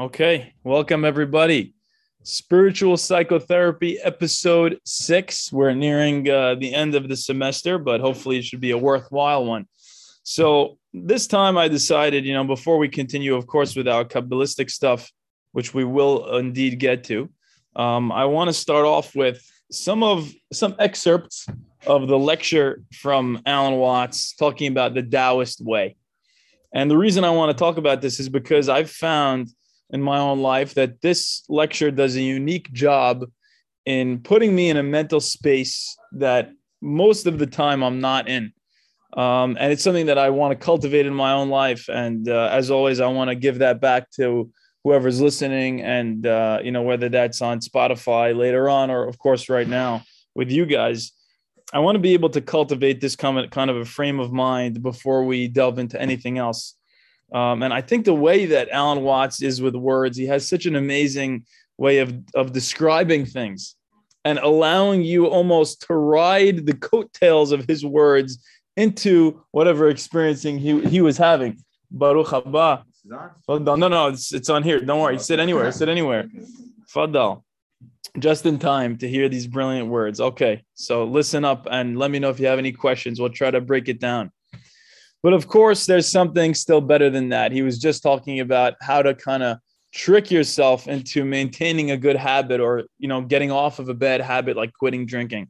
Okay, welcome everybody. Spiritual Psychotherapy, episode six. We're nearing uh, the end of the semester, but hopefully it should be a worthwhile one. So, this time I decided, you know, before we continue, of course, with our Kabbalistic stuff, which we will indeed get to, um, I want to start off with some of some excerpts of the lecture from Alan Watts talking about the Taoist way. And the reason I want to talk about this is because I've found in my own life that this lecture does a unique job in putting me in a mental space that most of the time I'm not in. Um, and it's something that I want to cultivate in my own life. And uh, as always, I want to give that back to whoever's listening, and uh, you know whether that's on Spotify later on, or of course right now with you guys. I want to be able to cultivate this kind of, kind of a frame of mind before we delve into anything else. Um, and I think the way that Alan Watts is with words, he has such an amazing way of, of describing things and allowing you almost to ride the coattails of his words into whatever experiencing he, he was having. Baruch haba. No, no, it's, it's on here. Don't worry. Sit anywhere. Sit anywhere. Fadal. Just in time to hear these brilliant words. Okay. So listen up and let me know if you have any questions. We'll try to break it down. But of course, there's something still better than that. He was just talking about how to kind of trick yourself into maintaining a good habit or, you know, getting off of a bad habit like quitting drinking.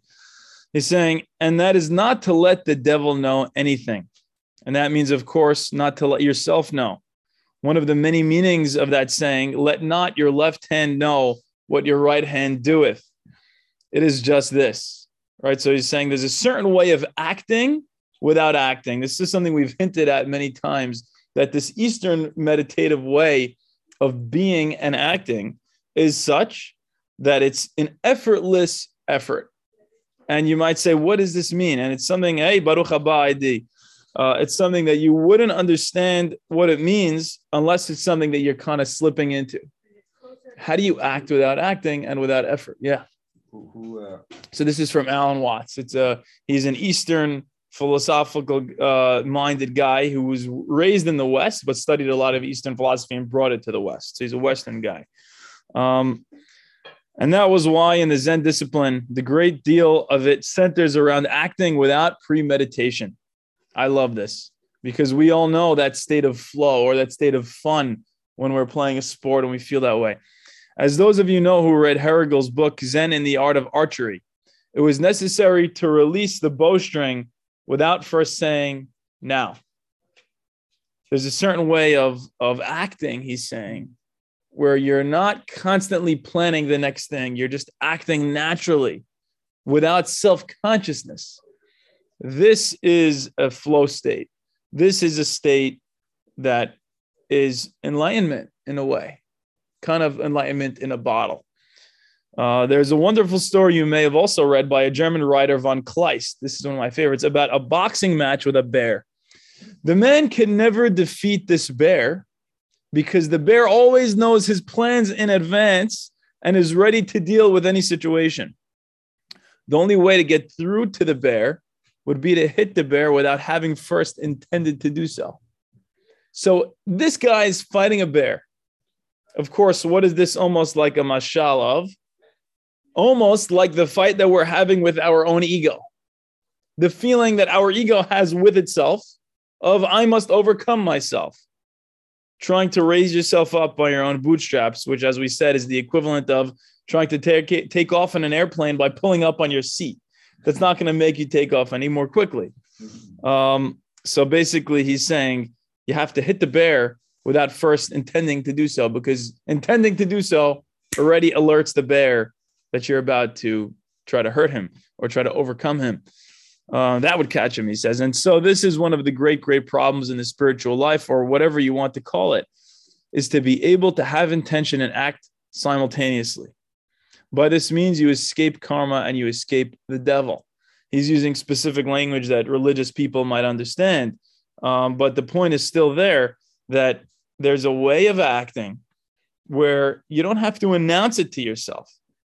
He's saying, and that is not to let the devil know anything. And that means, of course, not to let yourself know. One of the many meanings of that saying, let not your left hand know what your right hand doeth. It is just this, right? So he's saying there's a certain way of acting without acting. This is something we've hinted at many times that this Eastern meditative way of being and acting is such that it's an effortless effort. And you might say, what does this mean? And it's something, hey, Baruch haba uh, it's something that you wouldn't understand what it means unless it's something that you're kind of slipping into. How do you act without acting and without effort? Yeah. Who, who, uh... So this is from Alan Watts. It's a he's an Eastern philosophical uh, minded guy who was raised in the West, but studied a lot of Eastern philosophy and brought it to the West. So he's a Western guy. Um, and that was why in the Zen discipline, the great deal of it centers around acting without premeditation. I love this because we all know that state of flow or that state of fun when we're playing a sport and we feel that way. As those of you know who read Herrigel's book, Zen in the Art of Archery, it was necessary to release the bowstring without first saying now. There's a certain way of, of acting, he's saying, where you're not constantly planning the next thing, you're just acting naturally without self consciousness. This is a flow state. This is a state that is enlightenment in a way, kind of enlightenment in a bottle. Uh, there's a wonderful story you may have also read by a German writer, von Kleist. This is one of my favorites about a boxing match with a bear. The man can never defeat this bear because the bear always knows his plans in advance and is ready to deal with any situation. The only way to get through to the bear would be to hit the bear without having first intended to do so. So this guy is fighting a bear. Of course, what is this almost like a mashal of? Almost like the fight that we're having with our own ego. The feeling that our ego has with itself of I must overcome myself. Trying to raise yourself up by your own bootstraps, which, as we said, is the equivalent of trying to take, take off in an airplane by pulling up on your seat. That's not going to make you take off any more quickly. Um, so basically, he's saying you have to hit the bear without first intending to do so, because intending to do so already alerts the bear that you're about to try to hurt him or try to overcome him. Uh, that would catch him, he says. And so, this is one of the great, great problems in the spiritual life, or whatever you want to call it, is to be able to have intention and act simultaneously. By this means, you escape karma and you escape the devil. He's using specific language that religious people might understand. Um, but the point is still there that there's a way of acting where you don't have to announce it to yourself.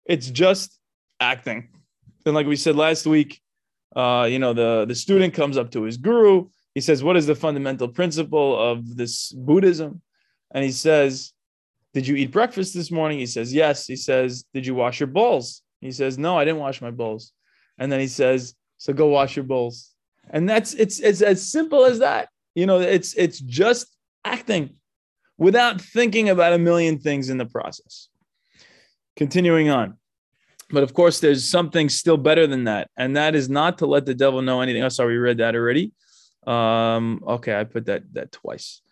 It's just acting. And like we said last week, uh, you know, the, the student comes up to his guru. He says, What is the fundamental principle of this Buddhism? And he says, Did you eat breakfast this morning? He says, Yes. He says, Did you wash your bowls? He says, No, I didn't wash my bowls. And then he says, So go wash your bowls. And that's it's it's as simple as that. You know, it's it's just acting without thinking about a million things in the process. Continuing on. But of course, there's something still better than that, and that is not to let the devil know anything. Oh, sorry, we read that already. Um, okay, I put that that twice.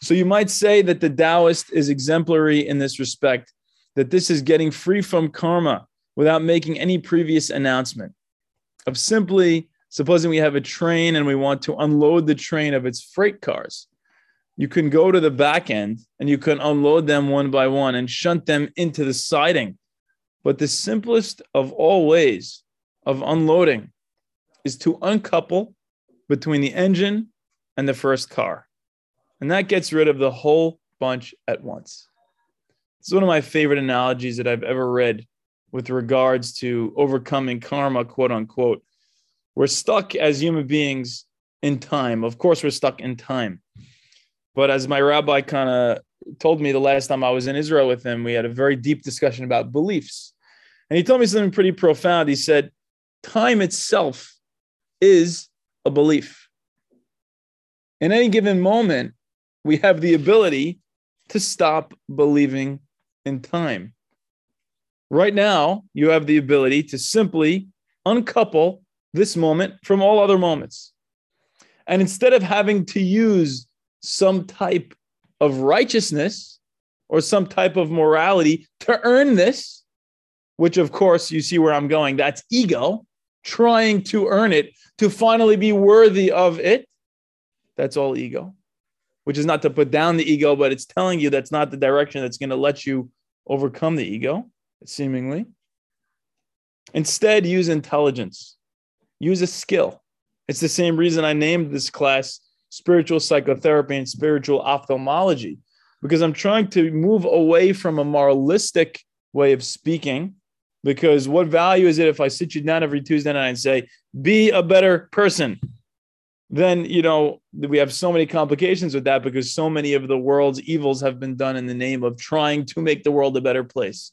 So you might say that the Taoist is exemplary in this respect, that this is getting free from karma without making any previous announcement. Of simply supposing we have a train and we want to unload the train of its freight cars. You can go to the back end and you can unload them one by one and shunt them into the siding but the simplest of all ways of unloading is to uncouple between the engine and the first car. And that gets rid of the whole bunch at once. It's one of my favorite analogies that I've ever read with regards to overcoming karma, quote unquote. We're stuck as human beings in time. Of course, we're stuck in time. But as my rabbi kind of told me the last time I was in Israel with him, we had a very deep discussion about beliefs. And he told me something pretty profound. He said, Time itself is a belief. In any given moment, we have the ability to stop believing in time. Right now, you have the ability to simply uncouple this moment from all other moments. And instead of having to use some type of righteousness or some type of morality to earn this, which of course you see where I'm going. That's ego trying to earn it to finally be worthy of it. That's all ego, which is not to put down the ego, but it's telling you that's not the direction that's going to let you overcome the ego, seemingly. Instead, use intelligence, use a skill. It's the same reason I named this class spiritual psychotherapy and spiritual ophthalmology, because I'm trying to move away from a moralistic way of speaking because what value is it if I sit you down every Tuesday night and say, be a better person? Then, you know, we have so many complications with that because so many of the world's evils have been done in the name of trying to make the world a better place.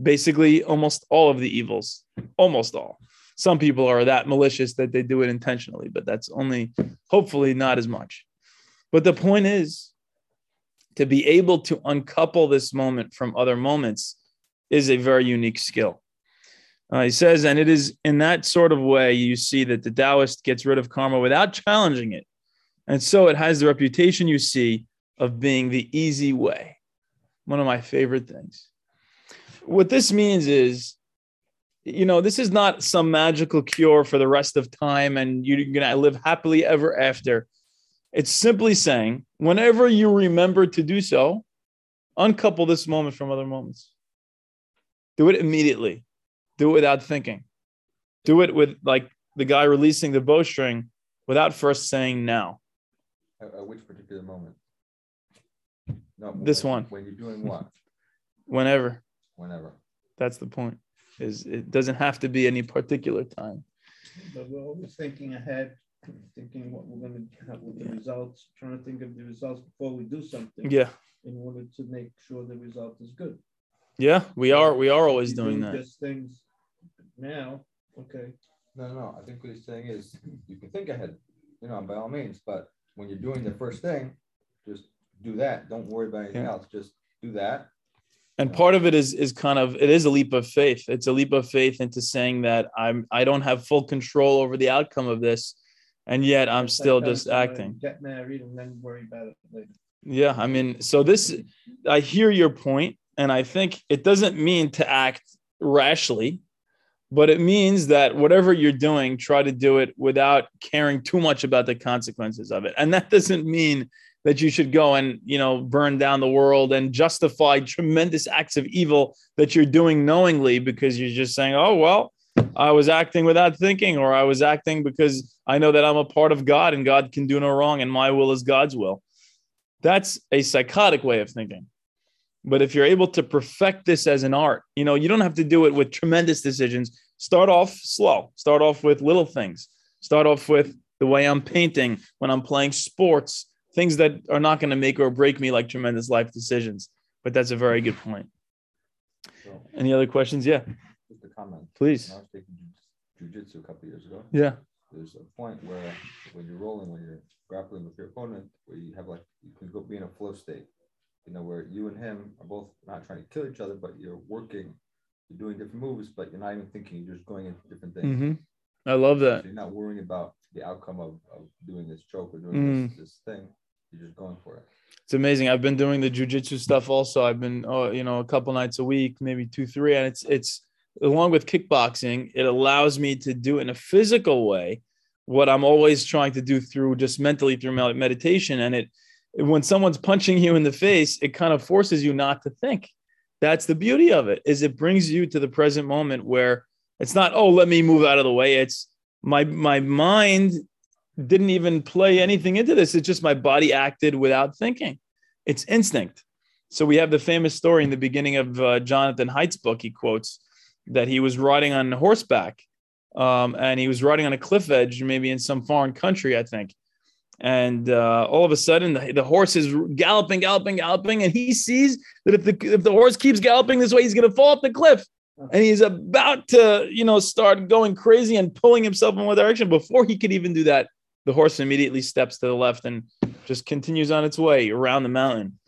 Basically, almost all of the evils, almost all. Some people are that malicious that they do it intentionally, but that's only hopefully not as much. But the point is to be able to uncouple this moment from other moments is a very unique skill. Uh, he says, and it is in that sort of way you see that the Taoist gets rid of karma without challenging it. And so it has the reputation you see of being the easy way. One of my favorite things. What this means is, you know, this is not some magical cure for the rest of time and you're going to live happily ever after. It's simply saying, whenever you remember to do so, uncouple this moment from other moments. Do it immediately do it without thinking. Do it with like the guy releasing the bowstring without first saying now. At, at which particular moment? No, this when, one. When you're doing what? Whenever. Whenever. That's the point. Is it doesn't have to be any particular time. But we're always thinking ahead, thinking what we're going to have with the results, trying to think of the results before we do something. Yeah. In order to make sure the result is good. Yeah, we are. We are always You doing do that. Just things now, okay. No, no, I think what he's saying is you can think ahead, you know, by all means, but when you're doing the first thing, just do that. Don't worry about anything Yeah. else. Just do that. And part of it is is kind of it is a leap of faith. It's a leap of faith into saying that I'm I don't have full control over the outcome of this, and yet I'm still just uh, acting. Get married and then worry about it later. Yeah, I mean, so this I hear your point, and I think it doesn't mean to act rashly, but it means that whatever you're doing, try to do it without caring too much about the consequences of it. And that doesn't mean that you should go and you know burn down the world and justify tremendous acts of evil that you're doing knowingly because you're just saying, "Oh well, I was acting without thinking, or I was acting because I know that I'm a part of God and God can do no wrong, and my will is God's will." That's a psychotic way of thinking. But if you're able to perfect this as an art, you know, you don't have to do it with tremendous decisions. Start off slow, start off with little things, start off with the way I'm painting, when I'm playing sports, things that are not going to make or break me like tremendous life decisions. but that's a very good point. So, Any other questions? Yeah, just a comment. please. When I was taking jujitsu a couple years ago. Yeah. There's a point where when you're rolling, when you're grappling with your opponent, where you have like you can go be in a flow state. You know, where you and him are both not trying to kill each other, but you're working, you're doing different moves, but you're not even thinking, you're just going into different things. hmm I love that. So you're not worrying about the outcome of, of doing this choke or doing Mm. this, this thing. You're just going for it. It's amazing. I've been doing the jujitsu stuff also. I've been, oh, you know, a couple nights a week, maybe two, three, and it's it's along with kickboxing, it allows me to do in a physical way what I'm always trying to do through just mentally through meditation. And it when someone's punching you in the face, it kind of forces you not to think. That's the beauty of it. Is it brings you to the present moment where it's not, oh, let me move out of the way. It's my my mind didn't even play anything into this. It's just my body acted without thinking. It's instinct. So we have the famous story in the beginning of uh, Jonathan Haidt's book. He quotes that he was riding on horseback, um, and he was riding on a cliff edge, maybe in some foreign country, I think. And uh, all of a sudden, the, the horse is galloping, galloping, galloping, and he sees that if the if the horse keeps galloping this way, he's going to fall off the cliff. And he's about to, you know, start going crazy and pulling himself in one direction. Before he could even do that, the horse immediately steps to the left and just continues on its way around the mountain.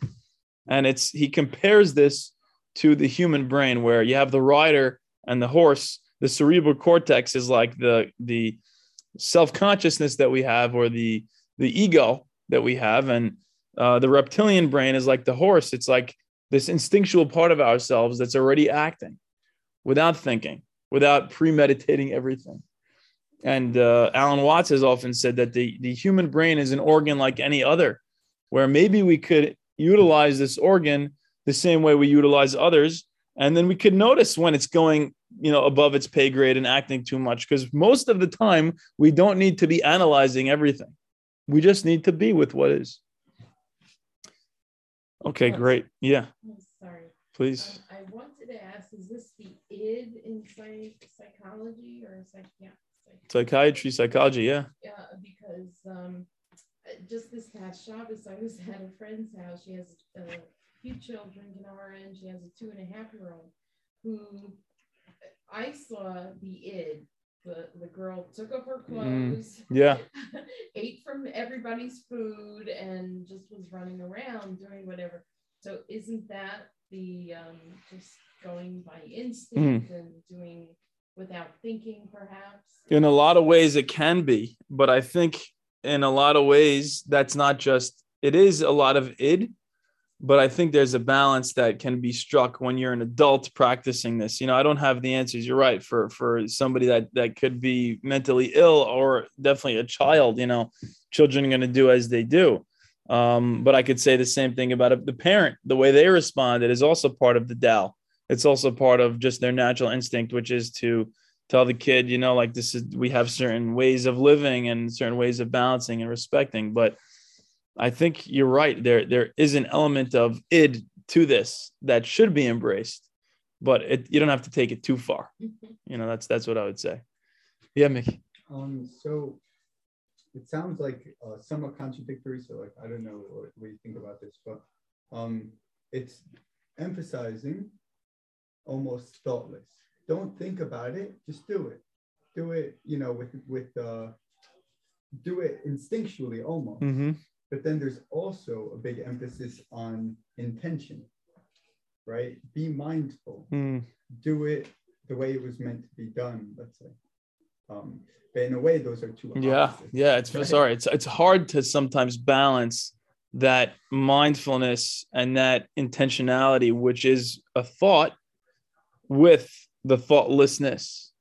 And it's he compares this to the human brain, where you have the rider and the horse. The cerebral cortex is like the the self consciousness that we have, or the the ego that we have, and uh, the reptilian brain is like the horse. It's like this instinctual part of ourselves that's already acting without thinking, without premeditating everything. And uh, Alan Watts has often said that the, the human brain is an organ like any other, where maybe we could utilize this organ the same way we utilize others. And then we could notice when it's going, you know, above its pay grade and acting too much. Because most of the time, we don't need to be analyzing everything. We just need to be with what is. Okay, great. Yeah, sorry. please. Um, I wanted to ask, is this the id in psych- psychology or psych- yeah, psych- Psychiatry, psychology. Yeah. Yeah, because um, just this past Shabbos, I was at a friend's house. She has a few children, you know, and she has a two and a half year old who I saw the id. The, the girl took off her Mm, clothes, Yeah. ate from everybody's food, and just was running around doing whatever. So isn't that the um, just going by instinct and doing without thinking, perhaps? in a lot of ways it can be but i think in a lot of ways that's not just it is a lot of id but i think there's a balance that can be struck when you're an adult practicing this. You know i don't have the answers. You're right. For for somebody that that could be mentally ill or definitely a child you know children are going to do as they do. Um, but i could say the same thing about the parent. The way they responded is also part of the Tao. It's also part of just their natural instinct which is to tell the kid, you know, like this is we have certain ways of living and certain ways of balancing and respecting. But I think you're right. There there is an element of id to this that should be embraced, but it, you don't have to take it too far. You know, that's that's what I would say. Yeah, Mickey. Um, so it sounds like uh, somewhat contradictory. So like, I don't know what, what you think about this, but um, it's emphasizing almost thoughtless. Don't think about it, just do it. Do it, you know, with with uh, do it instinctually almost. Mm-hmm. But then there's also a big emphasis on intention, right? Be mindful Mm, do it the way it was meant to be done, let's say. Um, but in a way, those are two. yeah, opposites, yeah. It's right? sorry. It's it's hard to sometimes balance that mindfulness and that intentionality, which is a thought, with the thoughtlessness.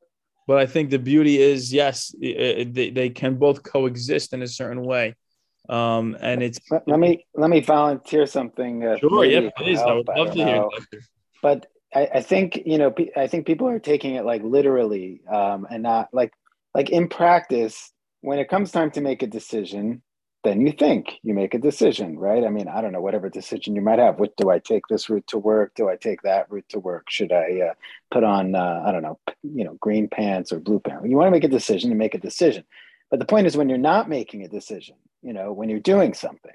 But I think the beauty is, yes, i- i- they, they can both coexist in a certain way. Um, and it's Let, me let me volunteer something. Uh, sure, yeah, it please. I would love don't to hear. know. Doctor. But I, I think you know I think people are taking it like literally um, and not like like in practice. When it comes time to make a decision, then you think you make a decision, right? I mean, I don't know whatever decision you might have. What do I take this route to work? Do I take that route to work? Should I uh, put on uh, I don't know you know green pants or blue pants? You want to make a decision to make a decision. But the point is when you're not making a decision, you know, when you're doing something,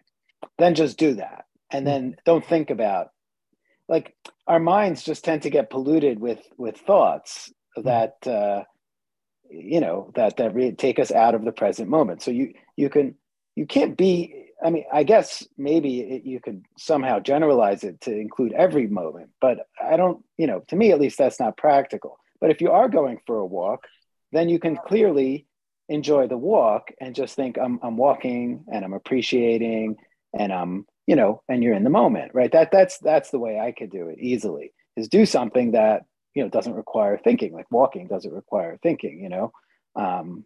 then just do that. And then don't think about like our minds just tend to get polluted with with thoughts that uh, you know that that re- take us out of the present moment. So you you can you can't be. I mean, I guess maybe it, you could somehow generalize it to include every moment, but I don't. You know, to me at least, that's not practical. But if you are going for a walk, then you can clearly enjoy the walk and just think I'm I'm walking and I'm appreciating and I'm you know and you're in the moment right that that's that's the way I could do it easily is do something that you know doesn't require thinking like walking doesn't require thinking you know um,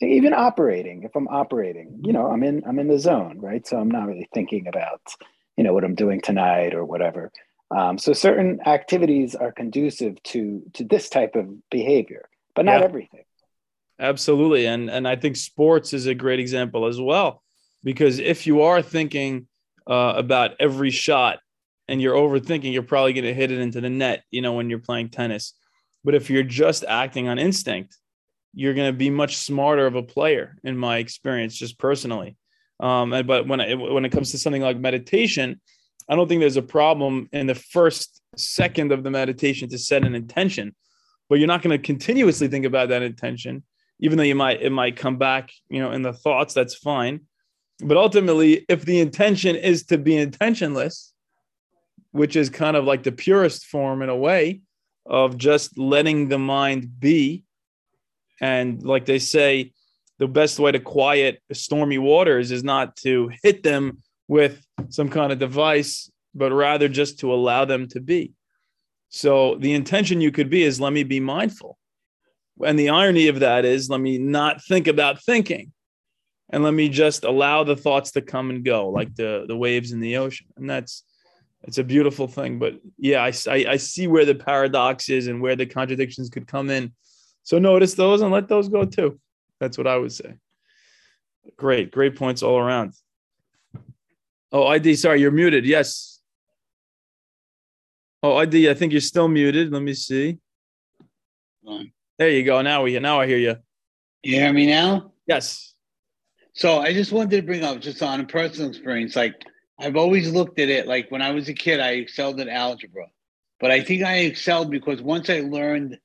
even operating if I'm operating you know I'm in I'm in the zone right so I'm not really thinking about you know what I'm doing tonight or whatever um, so certain activities are conducive to to this type of behavior but not Yeah. everything Absolutely. And and I think sports is a great example as well. Because if you are thinking uh, about every shot and you're overthinking, you're probably going to hit it into the net, you know, when you're playing tennis. But if you're just acting on instinct, you're going to be much smarter of a player, in my experience, just personally. Um, and, but when when it comes to something like meditation, I don't think there's a problem in the first second of the meditation to set an intention, but you're not going to continuously think about that intention even though you might it might come back you know in the thoughts that's fine but ultimately if the intention is to be intentionless which is kind of like the purest form in a way of just letting the mind be and like they say the best way to quiet stormy waters is not to hit them with some kind of device but rather just to allow them to be so the intention you could be is let me be mindful and the irony of that is, let me not think about thinking and let me just allow the thoughts to come and go like the, the waves in the ocean. And that's, it's a beautiful thing. But yeah, I, I, I see where the paradox is and where the contradictions could come in. So notice those and let those go too. That's what I would say. Great, great points all around. Oh, ID, sorry, you're muted. Yes. Oh, ID, I think you're still muted. Let me see. There you go. Now we now I hear you. You hear me now? Yes. So I just wanted to bring up just on a personal experience. Like I've always looked at it like when I was a kid, I excelled at algebra, but I think I excelled because once I learned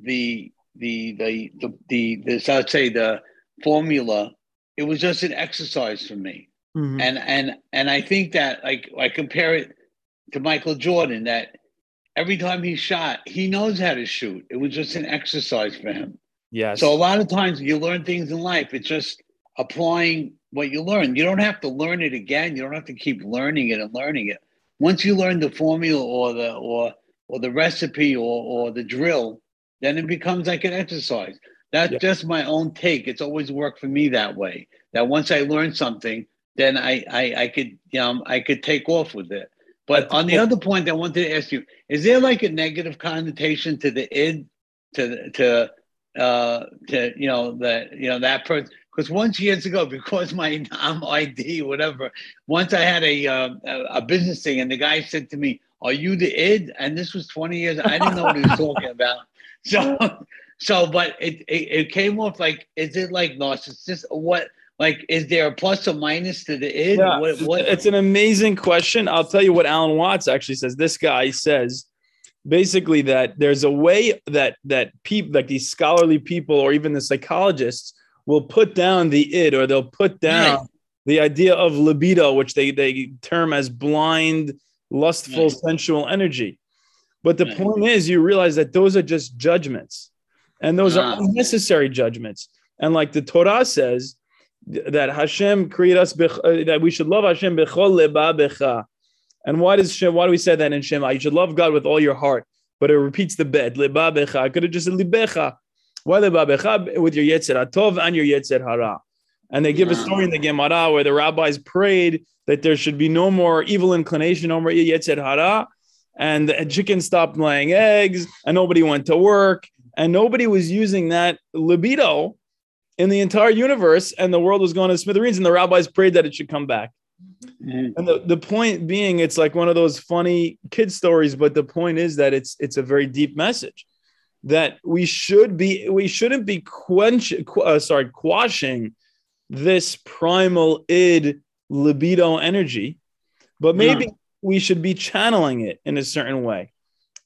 the the the the the, I'd say the formula, it was just an exercise for me. Mhm. And and and I think that like I compare it to Michael Jordan that every time he shot, he knows how to shoot. It was just an exercise for him. Yes. So a lot of times you learn things in life. It's just applying what you learn. You don't have to learn it again. You don't have to keep learning it and learning it. Once you learn the formula or the or or the recipe or or the drill, then it becomes like an exercise. That's Yeah. just my own take. It's always worked for me that way. That once I learn something, then I I, I could you know I could take off with it. But That's on the cool. other point, I wanted to ask you: Is there like a negative connotation to the id, to to uh to you know that you know that person? Because once years ago, because my ID whatever, once I had a uh, a a business thing, and the guy said to me, "Are you the id?" And this was 20 years. I didn't know what he was talking about. So so, but it, it it came off like, is it like narcissist? What like is there a plus or minus to the id? Yeah, What what? it's an amazing question. I'll tell you what Alan Watts actually says. This guy says basically that there's a way that that people like these scholarly people or even the psychologists will put down the id or they'll put down Right. the idea of libido, which they they term as blind, lustful, Right. sensual energy. But the Right. point is, you realize that those are just judgments, and those Ah. are unnecessary judgments. And like the Torah says, that Hashem created us uh, that we should love Hashem bechol lebabecha. And why does Shem, why do we say that in Shema? You should love God with all your heart, but it repeats the bed lebabecha. I could have just said libecha. Why lebabecha with your yetzer atov and your yetzer hara? And they give a story in the Gemara where the rabbis prayed that there should be no more evil inclination, no more yetzer hara, and the chicken stopped laying eggs, and nobody went to work, and nobody was using that libido in the entire universe, and the world was going to smithereens, and the rabbis prayed that it should come back. Mhm. And the, the point being, it's like one of those funny kid stories, but the point is that it's it's a very deep message that we should be we shouldn't be quench qu- uh, sorry quashing this primal id libido energy, but maybe we should be channeling it in a certain way.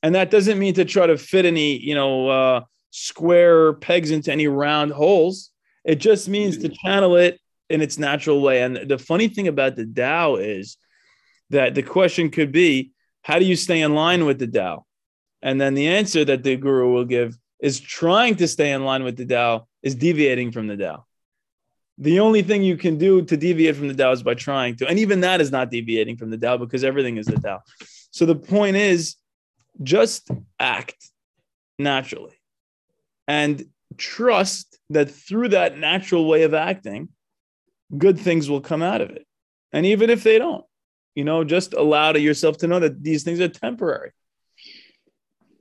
And that doesn't mean to try to fit any, you know, uh, square pegs into any round holes. It just means to channel it in its natural way. And the funny thing about the Tao is that the question could be, how do you stay in line with the Tao? And then the answer that the guru will give is trying to stay in line with the Tao is deviating from the Tao. The only thing you can do to deviate from the Tao is by trying to. And even that is not deviating from the Tao because everything is the Tao. So the point is just act naturally and trust that through that natural way of acting, good things will come out of it. And even if they don't, you know, just allow to yourself to know that these things are temporary.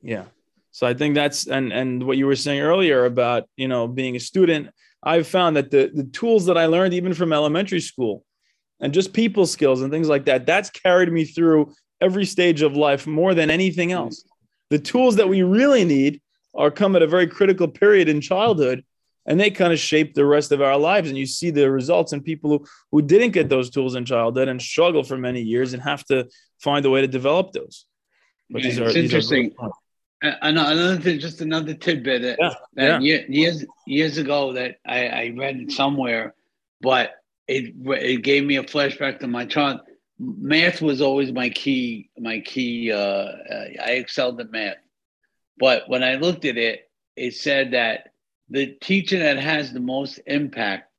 Yeah. So I think that's and and what you were saying earlier about you know being a student, I've found that the the tools that I learned even from elementary school, and just people skills and things like that, that's carried me through every stage of life more than anything else. The tools that we really need are come at a very critical period in childhood, and they kind of shape the rest of our lives. And you see the results in people who who didn't get those tools in childhood and struggle for many years and have to find a way to develop those. But these are, it's interesting. Are another thing, just another tidbit that, yeah, that yeah. years years ago that I, I read somewhere, but it it gave me a flashback to my child. Math was always my key. My key. Uh, I excelled at math, but when I looked at it, it said that the teacher that has the most impact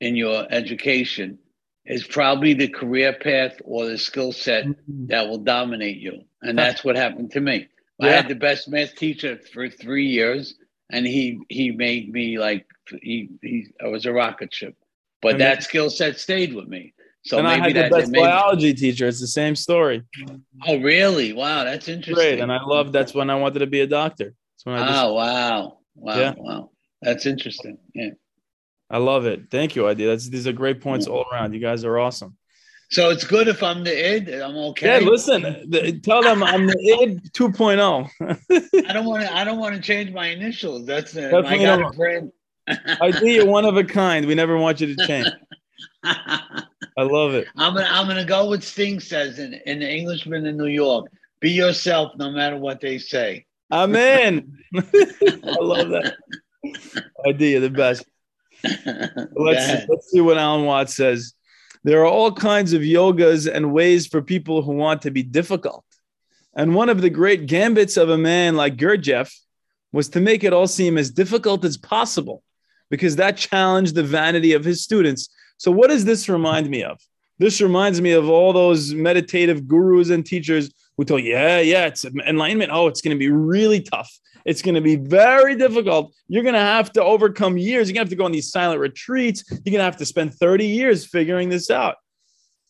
in your education is probably the career path or the skill set mm-hmm. that will dominate you, and that's what happened to me. Yeah. I had the best math teacher for three years, and he he made me like he he I was a rocket ship. But and that skill set stayed with me. So and maybe I had that, the best maybe, biology teacher. It's the same story. Oh, really? Wow, that's interesting. Great, and I love. That's when I wanted to be a doctor. That's when I. Just, oh wow, wow, yeah. wow. That's interesting. Yeah. I love it. Thank you, Idea. That's these are great points all around. You guys are awesome. So it's good if I'm the id. I'm okay. Yeah, listen. The, tell them I'm the id 2.0. I don't want to. I don't want to change my initials. That's uh, I got a friend. Idea, you're one of a kind. We never want you to change. I love it. I'm gonna. I'm gonna go with Sting says in in the Englishman in New York. Be yourself, no matter what they say. Amen. I love that. Idea, the best. Let's let's see what Alan Watts says. There are all kinds of yogas and ways for people who want to be difficult. And one of the great gambits of a man like Gurdjieff was to make it all seem as difficult as possible because that challenged the vanity of his students. So, what does this remind me of? This reminds me of all those meditative gurus and teachers who tell yeah, yeah, it's enlightenment. Oh, it's going to be really tough. It's going to be very difficult. You're going to have to overcome years. You're going to have to go on these silent retreats. You're going to have to spend 30 years figuring this out.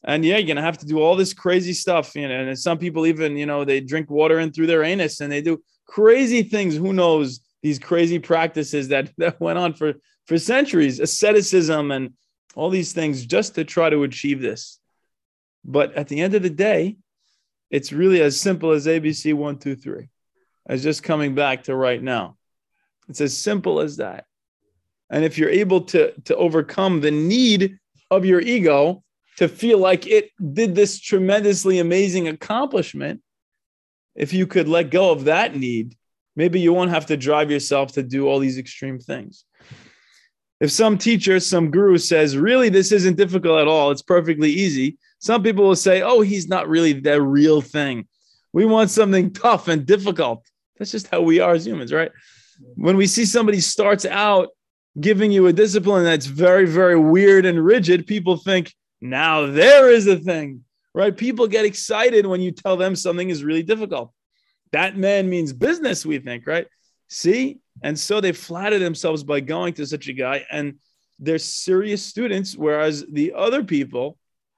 And yeah, you're going to have to do all this crazy stuff. You know, and some people even, you know, they drink water in through their anus and they do crazy things. Who knows these crazy practices that, that went on for, for centuries, asceticism and all these things just to try to achieve this. But at the end of the day, it's really as simple as ABC one, two, three as just coming back to right now. It's as simple as that. And if you're able to, to overcome the need of your ego to feel like it did this tremendously amazing accomplishment, if you could let go of that need, maybe you won't have to drive yourself to do all these extreme things. If some teacher, some guru says, really, this isn't difficult at all, it's perfectly easy, some people will say, oh, he's not really the real thing. We want something tough and difficult. That's just how we are as humans, right? When we see somebody starts out giving you a discipline that's very, very weird and rigid, people think, now there is a thing, right? People get excited when you tell them something is really difficult. That man means business, we think, right? See? And so they flatter themselves by going to such a guy, and they're serious students, whereas the other people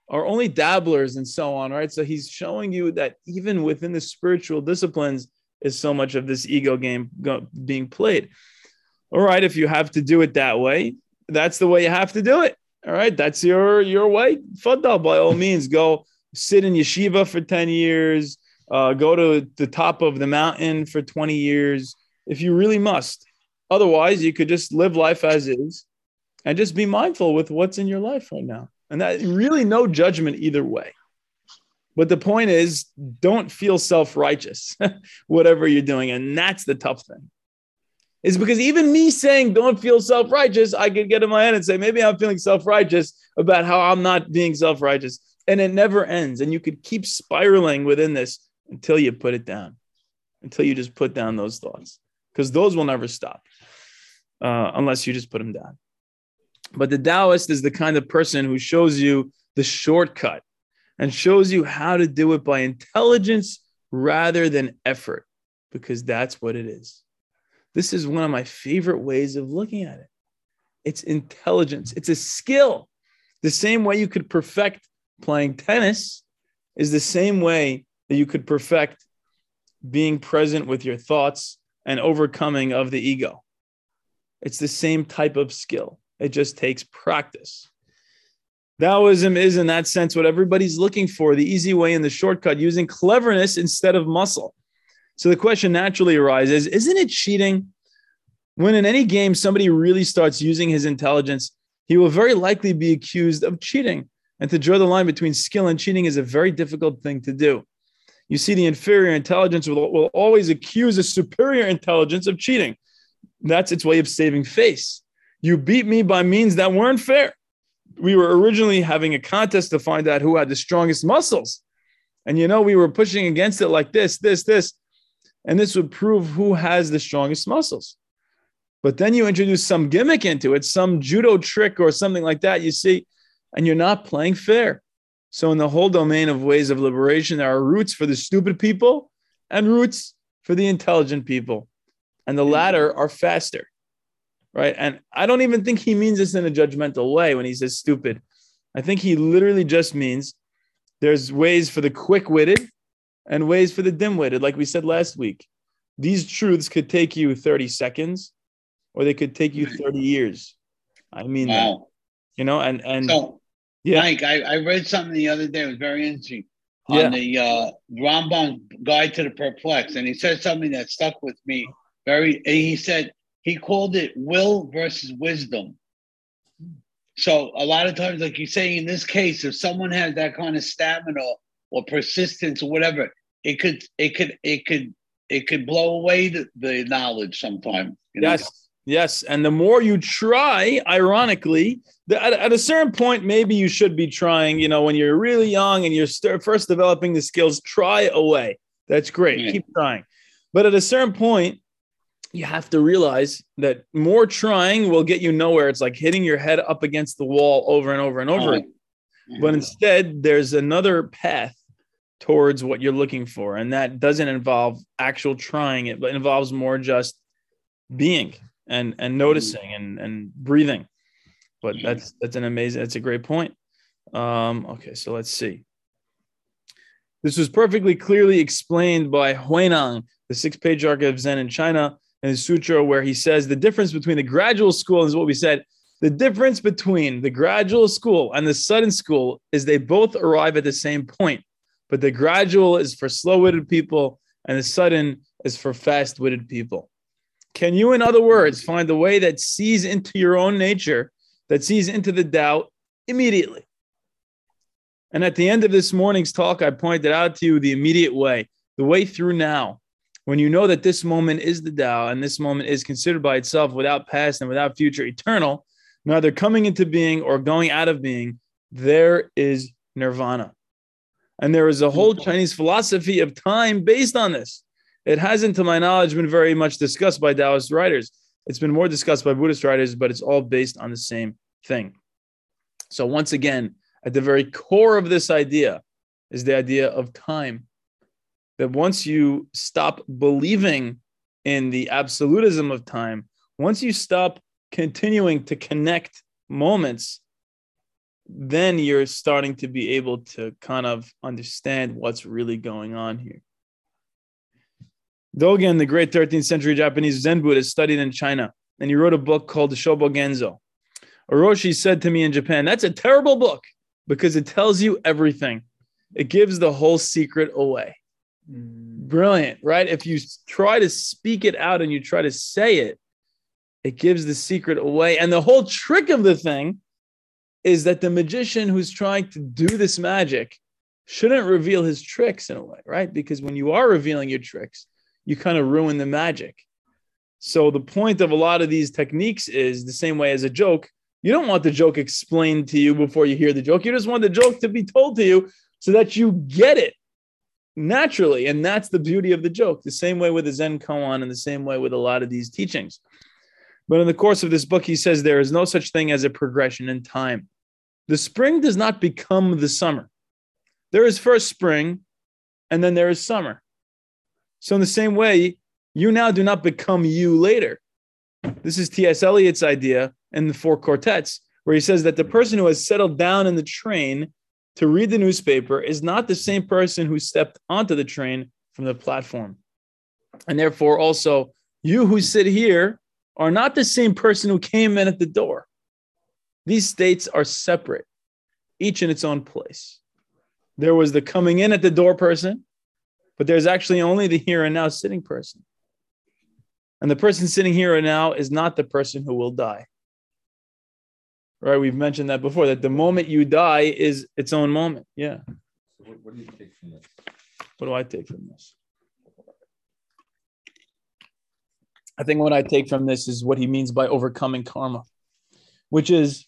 are only dabblers and so on, right? So he's showing you that even within the spiritual disciplines is so much of this ego game go- being played. All right, if you have to do it that way, that's the way you have to do it. All right, that's your your way. Faddal, by all means, go sit in yeshiva for 10 years, uh, go to the top of the mountain for 20 years if you really must. Otherwise, you could just live life as is and just be mindful with what's in your life right now. And that really no judgment either way. But the point is, don't feel self righteous, whatever you're doing. And that's the tough thing. Is because even me saying don't feel self righteous, I could get in my head and say, maybe I'm feeling self righteous about how I'm not being self righteous. And it never ends. And you could keep spiraling within this until you put it down, until you just put down those thoughts, because those will never stop uh, unless you just put them down. But the Taoist is the kind of person who shows you the shortcut and shows you how to do it by intelligence rather than effort, because that's what it is. This is one of my favorite ways of looking at it. It's intelligence, it's a skill. The same way you could perfect playing tennis is the same way that you could perfect being present with your thoughts and overcoming of the ego. It's the same type of skill. It just takes practice. Taoism is, in that sense, what everybody's looking for the easy way and the shortcut, using cleverness instead of muscle. So the question naturally arises isn't it cheating? When in any game somebody really starts using his intelligence, he will very likely be accused of cheating. And to draw the line between skill and cheating is a very difficult thing to do. You see, the inferior intelligence will, will always accuse a superior intelligence of cheating. That's its way of saving face. You beat me by means that weren't fair. We were originally having a contest to find out who had the strongest muscles. And you know, we were pushing against it like this, this, this. And this would prove who has the strongest muscles. But then you introduce some gimmick into it, some judo trick or something like that, you see, and you're not playing fair. So, in the whole domain of ways of liberation, there are routes for the stupid people and routes for the intelligent people and the latter are faster right? And i don't even think he means this in a judgmental way when he says stupid. I think he literally just means there's ways for the quick-witted and ways for the dim-witted like we said last week. These truths could take you 30 seconds or they could take you 30 years. I mean wow. you know and and so, yeah. Mike I, I read something the other day it was very interesting on yeah. the uh Rambam Guide to the Perplexed, and he said something that stuck with me very, he said he called it will versus wisdom. So a lot of times, like you say, in this case, if someone has that kind of stamina or persistence or whatever, it could, it could, it could, it could blow away the, the knowledge sometimes. Yes. Know? Yes. And the more you try, ironically, the, at, at, a certain point, maybe you should be trying, you know, when you're really young and you're st- first developing the skills, try away. That's great. Yeah. Keep trying. But at a certain point, you have to realize that more trying will get you nowhere. It's like hitting your head up against the wall over and over and over. Oh. But instead, there's another path towards what you're looking for. And that doesn't involve actual trying it, but involves more just being and and noticing and and breathing. But that's that's an amazing, that's a great point. Um, okay, so let's see. This was perfectly clearly explained by Huineng, the six patriarch of Zen in China, in his sutra where he says the difference between the gradual school is what we said. The difference between the gradual school and the sudden school is they both arrive at the same point, but the gradual is for slow-witted people and the sudden is for fast-witted people. Can you, in other words, find the way that sees into your own nature, that sees into the doubt immediately? And at the end of this morning's talk, I pointed out to you the immediate way, the way through now when you know that this moment is the Tao and this moment is considered by itself without past and without future eternal, neither coming into being or going out of being, there is nirvana. And there is a whole Chinese philosophy of time based on this. It hasn't, to my knowledge, been very much discussed by Taoist writers. It's been more discussed by Buddhist writers, but it's all based on the same thing. So, once again, at the very core of this idea is the idea of time that once you stop believing in the absolutism of time, once you stop continuing to connect moments, then you're starting to be able to kind of understand what's really going on here. Dogen, the great 13th century Japanese Zen Buddhist, studied in China, and he wrote a book called Shobogenzo. A roshi said to me in Japan, That's a terrible book because it tells you everything. It gives the whole secret away. Mm. Brilliant, right? If you try to speak it out and you try to say it, it gives the secret away. And the whole trick of the thing is that the magician who's trying to do this magic shouldn't reveal his tricks in a way, right? Because when you are revealing your tricks, you kind of ruin the magic. So the point of a lot of these techniques is the same way as a joke. You don't want the joke explained to you before you hear the joke. You just want the joke to be told to you so that you get it naturally. And that's the beauty of the joke. The same way with the Zen koan and the same way with a lot of these teachings. But in the course of this book, he says there is no such thing as a progression in time. The spring does not become the summer. There is first spring, and then there is summer. So, in the same way, you now do not become you later. This is T.S. Eliot's idea in the Four Quartets, where he says that the person who has settled down in the train to read the newspaper is not the same person who stepped onto the train from the platform. And therefore, also, you who sit here are not the same person who came in at the door. These states are separate, each in its own place. There was the coming in at the door person, but there's actually only the here and now sitting person. And the person sitting here and now is not the person who will die. Right? We've mentioned that before that the moment you die is its own moment. Yeah. So what, what do you take from this? What do I take from this? I think what I take from this is what he means by overcoming karma, which is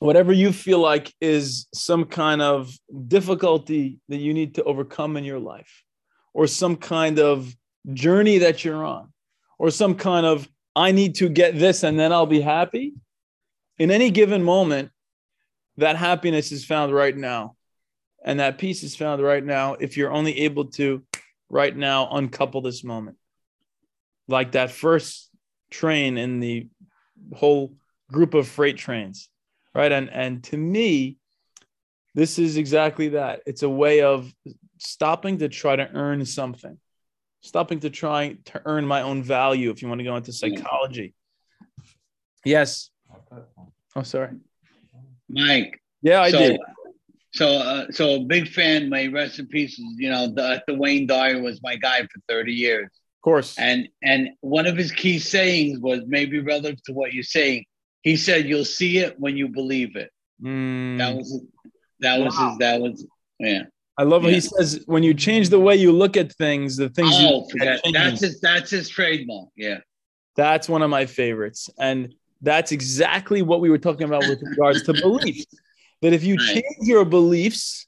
whatever you feel like is some kind of difficulty that you need to overcome in your life, or some kind of journey that you're on, or some kind of I need to get this and then I'll be happy. In any given moment, that happiness is found right now. And that peace is found right now if you're only able to right now uncouple this moment. Like that first train in the whole group of freight trains right and and to me this is exactly that it's a way of stopping to try to earn something stopping to try to earn my own value if you want to go into psychology yes oh sorry Mike. yeah i so, did So, uh, so a big fan. My rest in peace. is, You know, the, the Wayne Dyer was my guy for thirty years, of course and and one of his key sayings was maybe relative to what you're saying. He said, "You'll see it when you believe it." Mm. That was that was his that was yeah. i love what he says when you change the way you look at things the things Oh, look forget at change. that's his that's his trademark. Yeah. That's one of my favorites. And that's exactly what we were talking about with regards to beliefs. That if you Right. change your beliefs,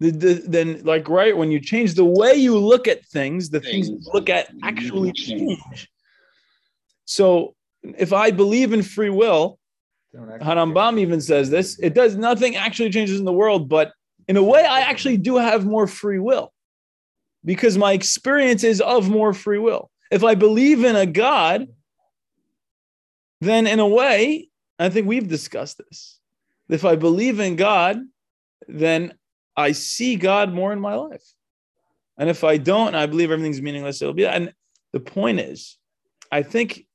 the, the, then, like, right, when you change the way you look at things, the things you look at actually change. So if I believe in free will, They don't Harambam even says this, it does nothing actually changes in the world, but in a way, I actually do have more free will because my experience is of more free will. If I believe in a God, then in a way, I think we've discussed this. If I believe in God, then I see God more in my life. And if I don't, I believe everything's meaningless, it'll be. And the point is, I think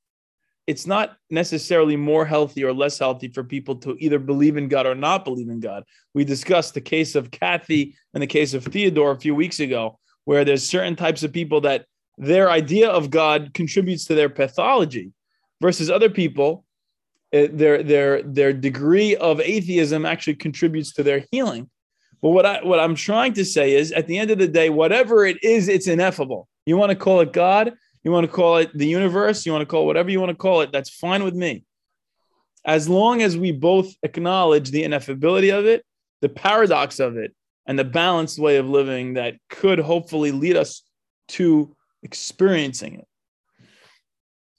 it's not necessarily more healthy or less healthy for people to either believe in God or not believe in God. We discussed the case of Kathy and the case of Theodore a few weeks ago, where there's certain types of people that their idea of God contributes to their pathology, versus other people, eh, their their their degree of atheism actually contributes to their healing. But what I what I'm trying to say is, at the end of the day, whatever it is, it's ineffable. You want to call it God, you want to call it the universe, you want to call whatever you want to call it, that's fine with me. As long as we both acknowledge the ineffability of it, the paradox of it, and the balanced way of living that could hopefully lead us to experiencing it.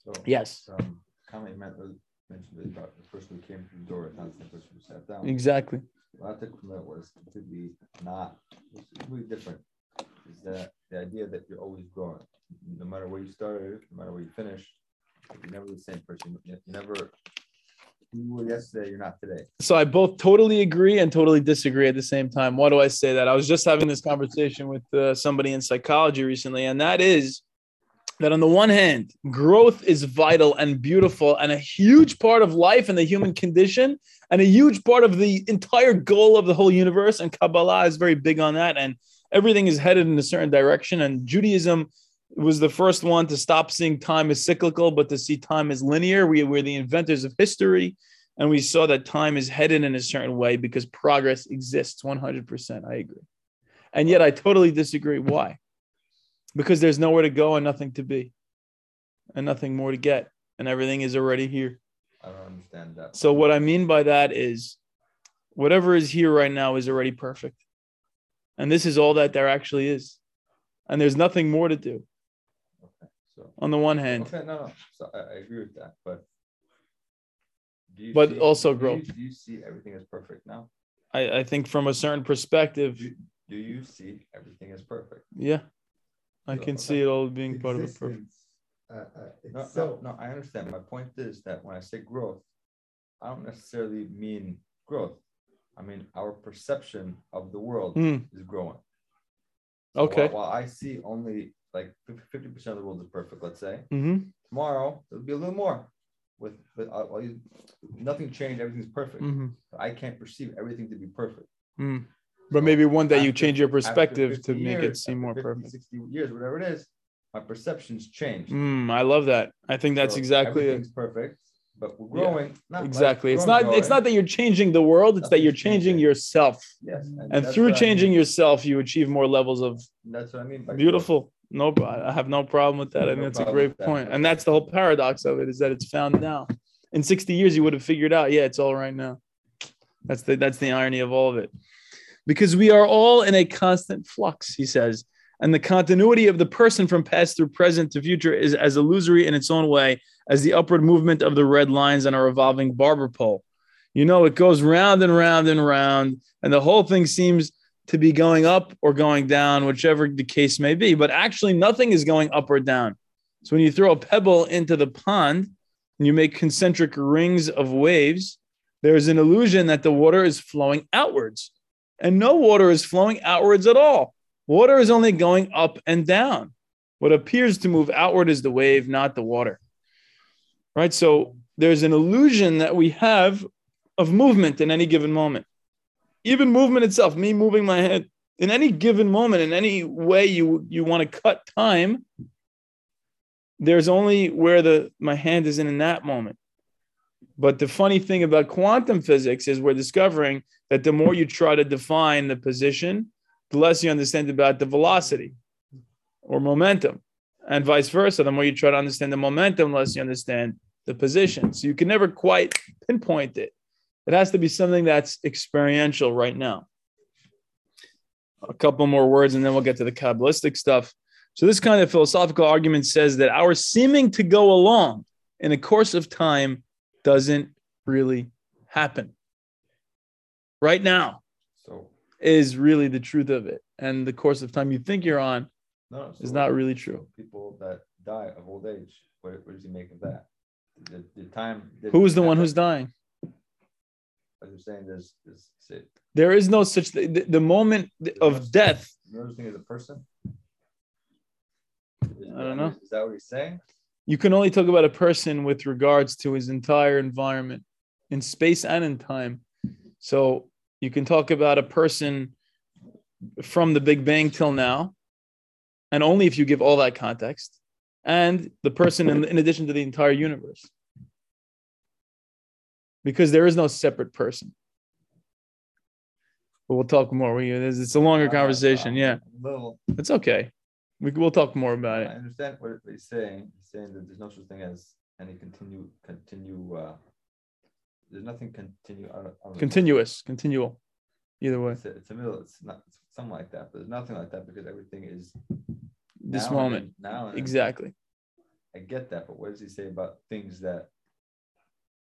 So, Yes, Um, comment mentioned it about the person who came through the door, not the person who sat down. exactly. What I took from that was completely not, it's completely different. Is that the idea that you're always growing, no matter where you started, no matter where you finish, you're never the same person. You you never, you were yesterday, you're not today. So I both totally agree and totally disagree at the same time. Why do I say that? I was just having this conversation with uh, somebody in psychology recently, and that is that on the one hand, growth is vital and beautiful and a huge part of life and the human condition, and a huge part of the entire goal of the whole universe. And Kabbalah is very big on that, and everything is headed in a certain direction. And Judaism was the first one to stop seeing time as cyclical, but to see time as linear. We were the inventors of history and we saw that time is headed in a certain way because progress exists 100% i agree And yet I totally disagree. Why? Because there's nowhere to go and nothing to be, and nothing more to get, and everything is already here. I don't understand that. So what I mean by that is whatever is here right now is already perfect. And this is all that there actually is. And there's nothing more to do Okay, so on the one hand. okay, no, no. So I, I agree with that, but. Do you But also do growth. You, do you see everything as perfect now? I, I think from a certain perspective, Do, do you see everything as perfect? yeah, I can see it all being part of a perfect. Uh, uh, No, no, no, I understand. My point is that when I say growth, I don't necessarily mean growth. I mean our perception of the world Hmm. is growing. Okay. While, while I see only like fifty percent of the world is perfect, let's say hmm tomorrow it'll be a little more. With with uh, all you- nothing changed, everything's perfect. hmm I can't perceive everything to be perfect. Mm. But maybe one day you change your perspective to 50 make it seem more 50, perfect. 60 years, whatever it is, my perceptions change. Mm, I love that. I think that's So exactly it. perfect, but we're Yeah, growing. like Exactly. It's growing, not. It's not that you're changing the world. It's that you're changing changing. yourself, Yes, and that's through what I changing mean. yourself, you achieve more levels of That's what I mean. By growth. beautiful. No, I have no problem with that. I think that's a great with that. point, and that's the whole paradox of it is that it's found now. In 60 years, you would have figured out, yeah, it's all right now. That's the that's the irony of all of it, because we are all in a constant flux. He says, and the continuity of the person from past through present to future is as illusory in its own way as the upward movement of the red lines on a revolving barber pole. You know, it goes round and round and round, and the whole thing seems to be going up or going down, whichever the case may be. But actually, nothing is going up or down. So when you throw a pebble into the pond and you make concentric rings of waves, there's an illusion that the water is flowing outwards. And no water is flowing outwards at all. Water is only going up and down. What appears to move outward is the wave, not the water. Right? So there's an illusion that we have of movement in any given moment. Even movement itself, me moving my head in any given moment, in any way you you want to cut time, there's only where the my hand is in in that moment. But the funny thing about quantum physics is we're discovering that the more you try to define the position, the less you understand about the velocity or momentum, and vice versa. The more you try to understand the momentum, the less you understand the position. So you can never quite pinpoint it. It has to be something that's experiential right now. A couple more words, and then we'll get to the Kabbalistic stuff. So, this kind of philosophical argument says that our seeming to go along in the course of time doesn't really happen. Right now So is really the truth of it. And the course of time you think you're on no, no, is not really true. People that die of old age, what, what does he make of that? The, the time. Who is the one who's dying? As you're saying, there's, there's There is no such thing. The, the moment of death, another thing is a person. Is- I don't know. Is that what he's saying? You can only talk about a person with regards to his entire environment in space and in time. So you can talk about a person from the Big Bang till now, and only if you give all that context, and the person in, in addition to the entire universe. Because there is no separate person. But we'll talk more. We, it's it's a longer Uh, conversation. um, Yeah, Little. it's okay. We, we'll talk more about I it. I understand what he's saying. Saying that there's no such thing as any continue, continue, uh, there's nothing continue. I don't, I don't know. Continuous, continual. Either way, It's a, it's a middle, it's not, it's something like that, but there's nothing like that because everything is. this and moment. then- Now. and. Exactly. I get that, but what does he say about things that,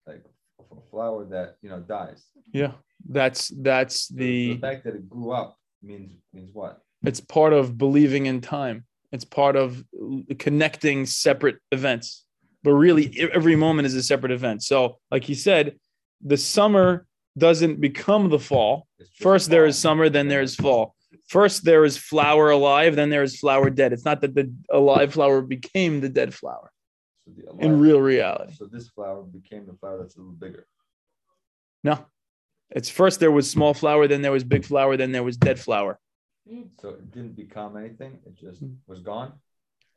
like a flower that, you know, dies? Yeah. That's that's The the fact that it grew up means, means what? it's part of believing in time. It's part of connecting separate events. But really every moment is a separate event. So like he said, the summer doesn't become the fall. First there is summer, then there is fall. First there is flower alive, then there is flower dead. It's not that the alive flower became the dead flower So the in real reality. So this flower became the flower that's a little bigger. No. It's first there was small flower, then there was big flower, then there was dead flower. Mm. So it didn't become anything; it just mm. was gone.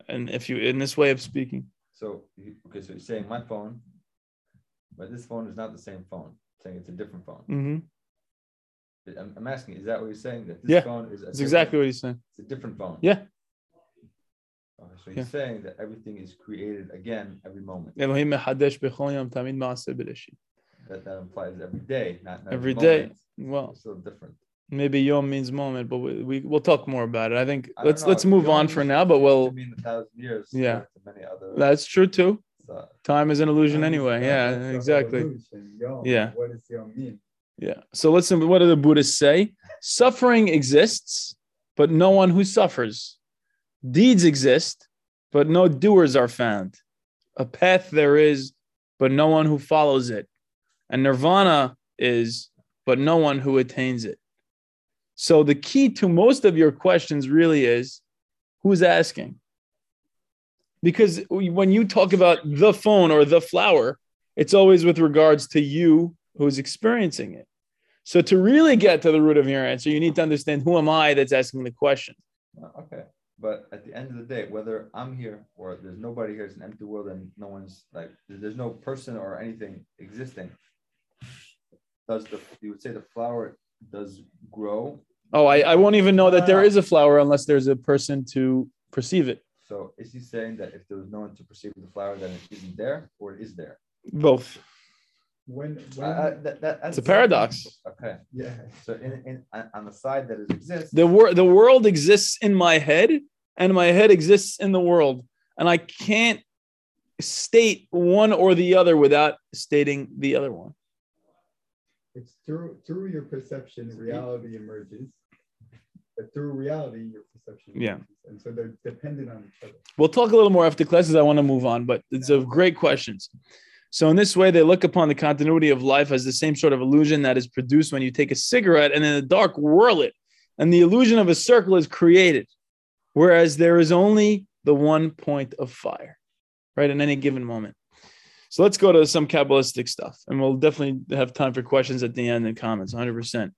And if you, in this way of speaking, so okay, so you're saying my phone, but this phone is not the same phone. I'm saying it's a different phone. Mm-hmm. I'm, I'm, asking, is that what you're saying? That this yeah. phone is That's exactly what he's saying. It's a different phone. Yeah. Okay, so he's yeah. saying that everything is created again every moment. That, that implies every day, not, not every, every day. Moment. Well, it's different maybe yom means moment, but we, we we'll talk more about it. I think I let's know, let's move on for now, but we'll mean a thousand years. Yeah. To many other. that's true too. so- Time is an illusion anyway. Yeah, exactly. Yom, Yeah. What does Yom mean? Yeah. So listen, what do the Buddhists say? Suffering exists, but no one who suffers. Deeds exist, but no doers are found. A path there is, but no one who follows it. And nirvana is, but no one who attains it. So the key to most of your questions really is who's asking? Because when you talk about the phone or the flower, it's always with regards to you who's experiencing it. So to really get to the root of your answer, you need to understand who am I that's asking the question. Okay. But at the end of the day, whether I'm here or there's nobody here, it's an empty world and no one's like, there's no person or anything existing. Does the, you would say the flower does grow? Oh, I, I won't even know that there is a flower unless there's a person to perceive it. So is he saying that if there was no one to perceive the flower, then it isn't there or it is there? Both. When, Uh, when uh, that, that, It's a paradox. Okay. yeah. So in, in, on- on the side that it exists. The wor- the world exists in my head, and my head exists in the world. And I can't state one or the other without stating the other one. It's through through your perception, reality emerges. But through reality, your perception Yeah. emerges. And so they're dependent on each other. We'll talk a little more after classes. I want to move on, but it's a great questions. So in this way, they look upon the continuity of life as the same sort of illusion that is produced when you take a cigarette and in the dark whirl it, and the illusion of a circle is created, whereas there is only the one point of fire, right? In any given moment. So let's go to some Kabbalistic stuff, and we'll definitely have time for questions at the end and comments, 100%.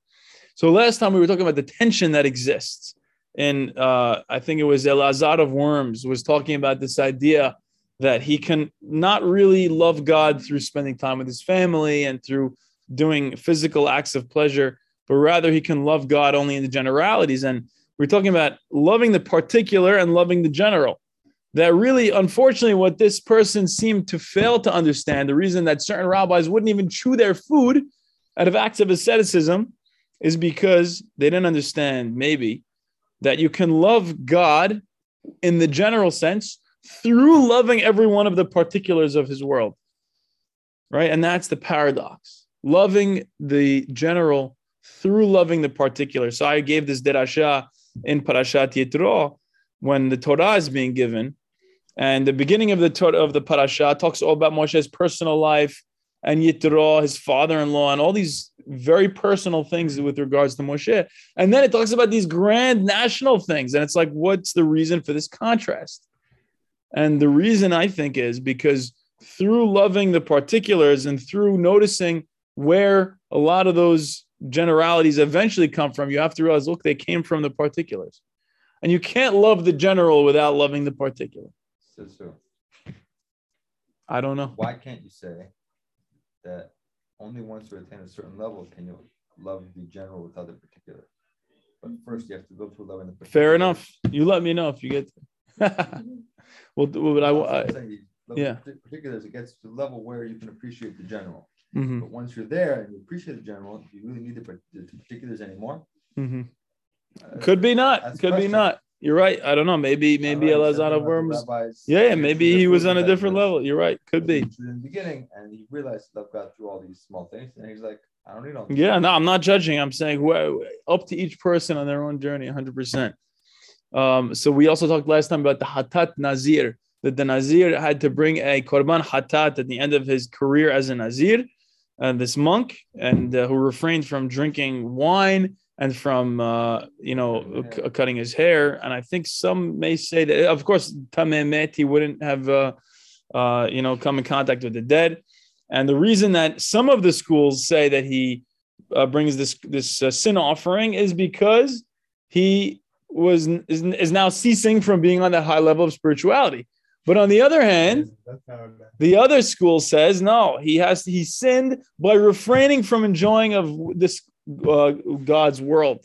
So last time we were talking about the tension that exists. And uh, I think it was Elazar of Worms was talking about this idea that he can not really love God through spending time with his family and through doing physical acts of pleasure, but rather he can love God only in the generalities. And we're talking about loving the particular and loving the general. That really, unfortunately, what this person seemed to fail to understand, the reason that certain rabbis wouldn't even chew their food out of acts of asceticism is because they didn't understand, maybe, that you can love God in the general sense through loving every one of the particulars of his world. Right? And that's the paradox. Loving the general through loving the particular. So I gave this derasha in Parashat Yitro when the Torah is being given. And the beginning of the Torah of the parasha talks all about Moshe's personal life and Yitro, his father-in-law, and all these very personal things with regards to Moshe. And then it talks about these grand national things. And it's like, what's the reason for this contrast? And the reason I think is because through loving the particulars and through noticing where a lot of those generalities eventually come from, you have to realize, look, they came from the particulars. And you can't love the general without loving the particular. So, so I don't know. why can't you say that only once you attain a certain level can you love the general without the particular? But first you have to go through loving the particular. Fair enough. You let me know if you get. well, but I, I, I'm saying, you love yeah. particulars, it gets to the level where you can appreciate the general. mhm, But once you're there and you appreciate the general, do you really need the, the particulars anymore? mhm. Uh, Could be not. Could be not. You're right. I don't know. Maybe maybe Elazar something of like the Worms. Yeah, maybe he was on a different level. You're right. Could be. in the beginning, and he realized love God through all these small things, and he's like, I don't need all. Yeah, no, I'm not judging. I'm saying who up to each person on their own journey, 100%. Um, so we also talked last time about the Hatat Nazir, that the Nazir had to bring a Korban Hatat at the end of his career as a Nazir, and this monk, and uh, who refrained from drinking wine and from, uh, you know, c- cutting his hair. And I think some may say that, of course, Tamemet, he wouldn't have, uh, uh, you know, come in contact with the dead. And the reason that some of the schools say that he uh, brings this this uh, sin offering is because he was is, is now ceasing from being on that high level of spirituality. But on the other hand, That's how it- the other school says no, he has he sinned by refraining from enjoying of this uh, God's world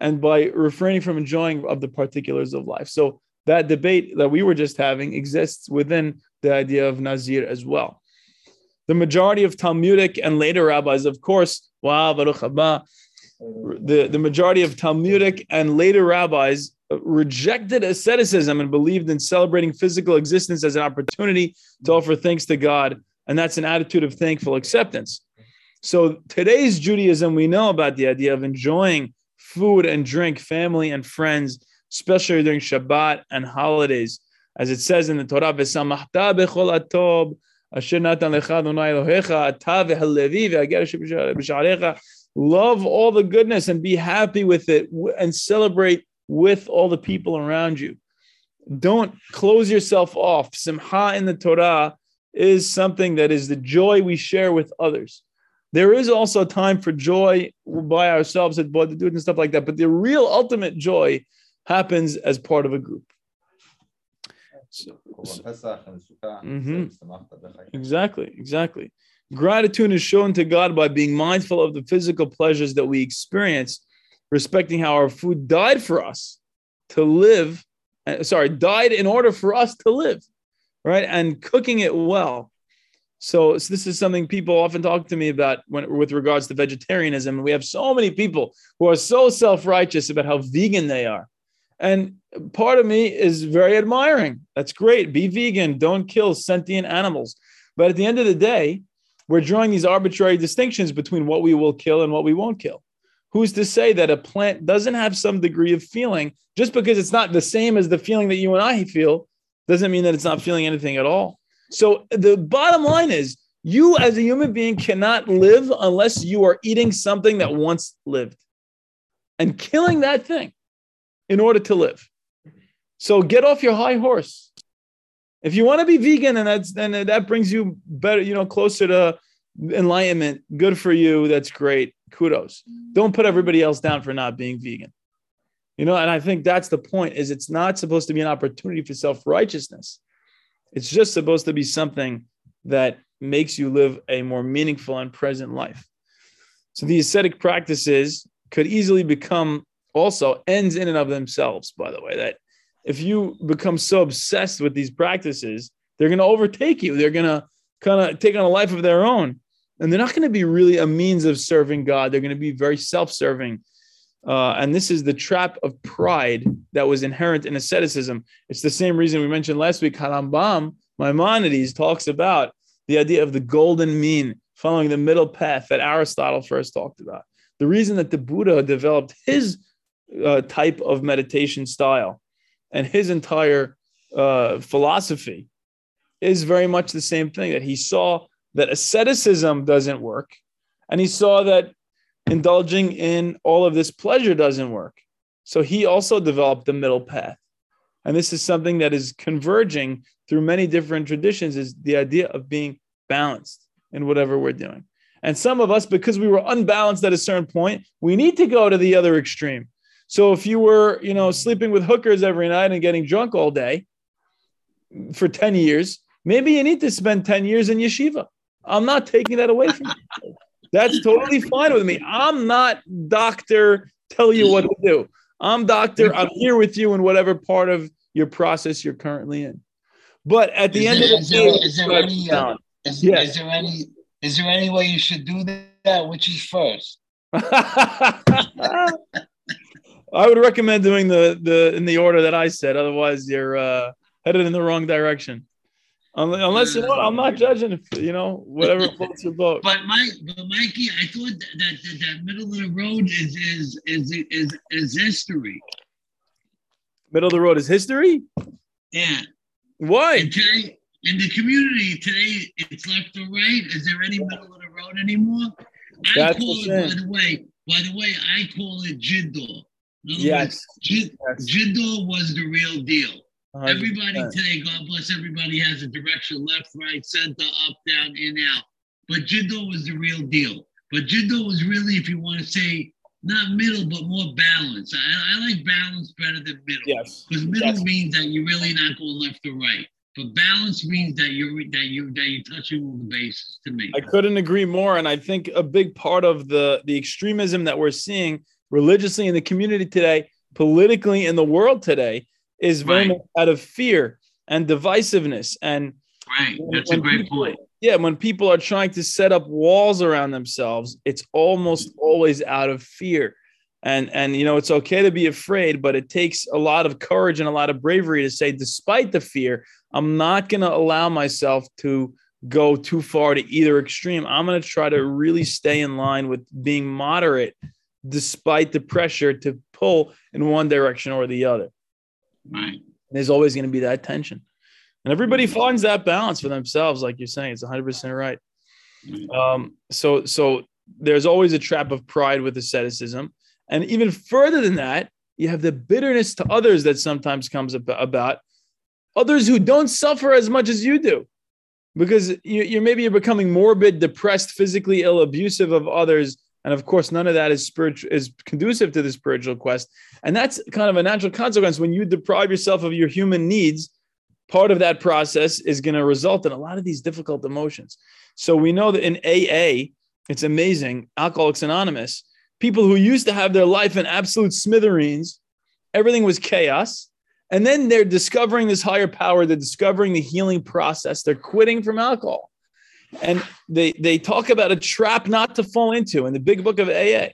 and by refraining from enjoying of the particulars of life. So that debate that we were just having exists within the idea of Nazir as well. The majority of Talmudic and later rabbis, of course, wow, Baruch the, the majority of Talmudic and later rabbis rejected asceticism and believed in celebrating physical existence as an opportunity to offer thanks to God. And that's an attitude of thankful acceptance. So today's Judaism, we know about the idea of enjoying food and drink, family and friends, especially during Shabbat and holidays. As it says in the Torah, "V'samachta bechol atob asher natan lecha v'halevi v'ager b'sharecha." Love all the goodness and be happy with it and celebrate with all the people around you. Don't close yourself off. Simha in the Torah is something that is the joy we share with others. There is also time for joy by ourselves at Bod and stuff like that, but the real ultimate joy happens as part of a group. So, mm-hmm. Exactly, exactly. Gratitude is shown to God by being mindful of the physical pleasures that we experience, respecting how our food died for us to live. Uh, sorry, died in order for us to live, right? And cooking it well so, so, this is something people often talk to me about when, with regards to vegetarianism. We have so many people who are so self-righteous about how vegan they are. And part of me is very admiring. That's great. Be vegan. Don't kill sentient animals. But at the end of the day, we're drawing these arbitrary distinctions between what we will kill and what we won't kill. Who's to say that a plant doesn't have some degree of feeling just because it's not the same as the feeling that you and I feel doesn't mean that it's not feeling anything at all. So the bottom line is you as a human being cannot live unless you are eating something that once lived and killing that thing in order to live. So get off your high horse. If you want to be vegan and that's then that brings you better, you know, closer to enlightenment, good for you. That's great. Kudos. Don't put everybody else down for not being vegan. You know, and I think that's the point is it's not supposed to be an opportunity for self-righteousness. It's just supposed to be something that makes you live a more meaningful and present life. So the ascetic practices could easily become also ends in and of themselves, by the way, that if you become so obsessed with these practices, they're going to overtake you. They're going to kind of take on a life of their own. And they're not going to be really a means of serving God. They're going to be very self serving uh, and this is the trap of pride that was inherent in asceticism. It's the same reason we mentioned last week. Harambam, Maimonides, talks about the idea of the golden mean, following the middle path that Aristotle first talked about. The reason that the Buddha developed his uh, type of meditation style and his entire uh, philosophy is very much the same thing that he saw that asceticism doesn't work. And he saw that indulging in all of this pleasure doesn't work. So he also developed the middle path. And this is something that is converging through many different traditions is the idea of being balanced in whatever we're doing. And some of us, because we were unbalanced at a certain point, we need to go to the other extreme. So if you were, you know, sleeping with hookers every night and getting drunk all day for 10 years, maybe you need to spend 10 years in yeshiva. I'm not taking that away from you. That's totally fine with me. I'm not doctor tell you what to do. I'm doctor. I'm here with you in whatever part of your process you're currently in. But at the is end there, of the day, is there, any, uh, is, yes. is, there any is there any way you should do that? Which is first? I would recommend doing the the in the order that I said. Otherwise, you're uh, headed in the wrong direction. Unless you know, I'm not judging. You know, whatever floats your boat. But Mike, but Mikey, I thought that that, that middle of the road is is is is is history. Middle of the road is history. Yeah. Why? And today, in the community today, it's left or right. Is there any middle of the road anymore? I That's call it, by the way. By the way, I call it Jiddo. Yes. Words, yes. Was the real deal. 100%. Everybody today, God bless everybody, has a direction left, right, center, up, down, in, out. But Jiddo was the real deal. But Jiddo was really, if you want to say, not middle, but more balance. I, I like balance better than middle. Yes. Because middle yes. means that you're really not going left or right. But balance means that you're that you that you're touching all the bases to me. I couldn't agree more, and I think a big part of the the extremism that we're seeing religiously in the community today, politically in the world today, is very Right. much out of fear and divisiveness. And Right. That's when a great people- point. Yeah, when people are trying to set up walls around themselves, it's almost always out of fear. And and you know, it's okay to be afraid, but it takes a lot of courage and a lot of bravery to say, despite the fear, I'm not gonna allow myself to go too far to either extreme. I'm gonna try to really stay in line with being moderate despite the pressure to pull in one direction or the other Right. there's always going to be that tension. And everybody finds that balance for themselves, like you're saying. It's 100% right. Um, so, so there's always a trap of pride with asceticism. And even further than that, you have the bitterness to others that sometimes comes ab- about others who don't suffer as much as you do because you, you're maybe you're becoming morbid, depressed, physically ill, abusive of others. And of course, none of that is spiritual is conducive to the spiritual quest. And that's kind of a natural consequence when you deprive yourself of your human needs. Part of that process is going to result in a lot of these difficult emotions. So we know that in AA, it's amazing. Alcoholics Anonymous, people who used to have their life in absolute smithereens, everything was chaos. And then they're discovering this higher power, they're discovering the healing process, they're quitting from alcohol. And they, they talk about a trap not to fall into in the big book of AA.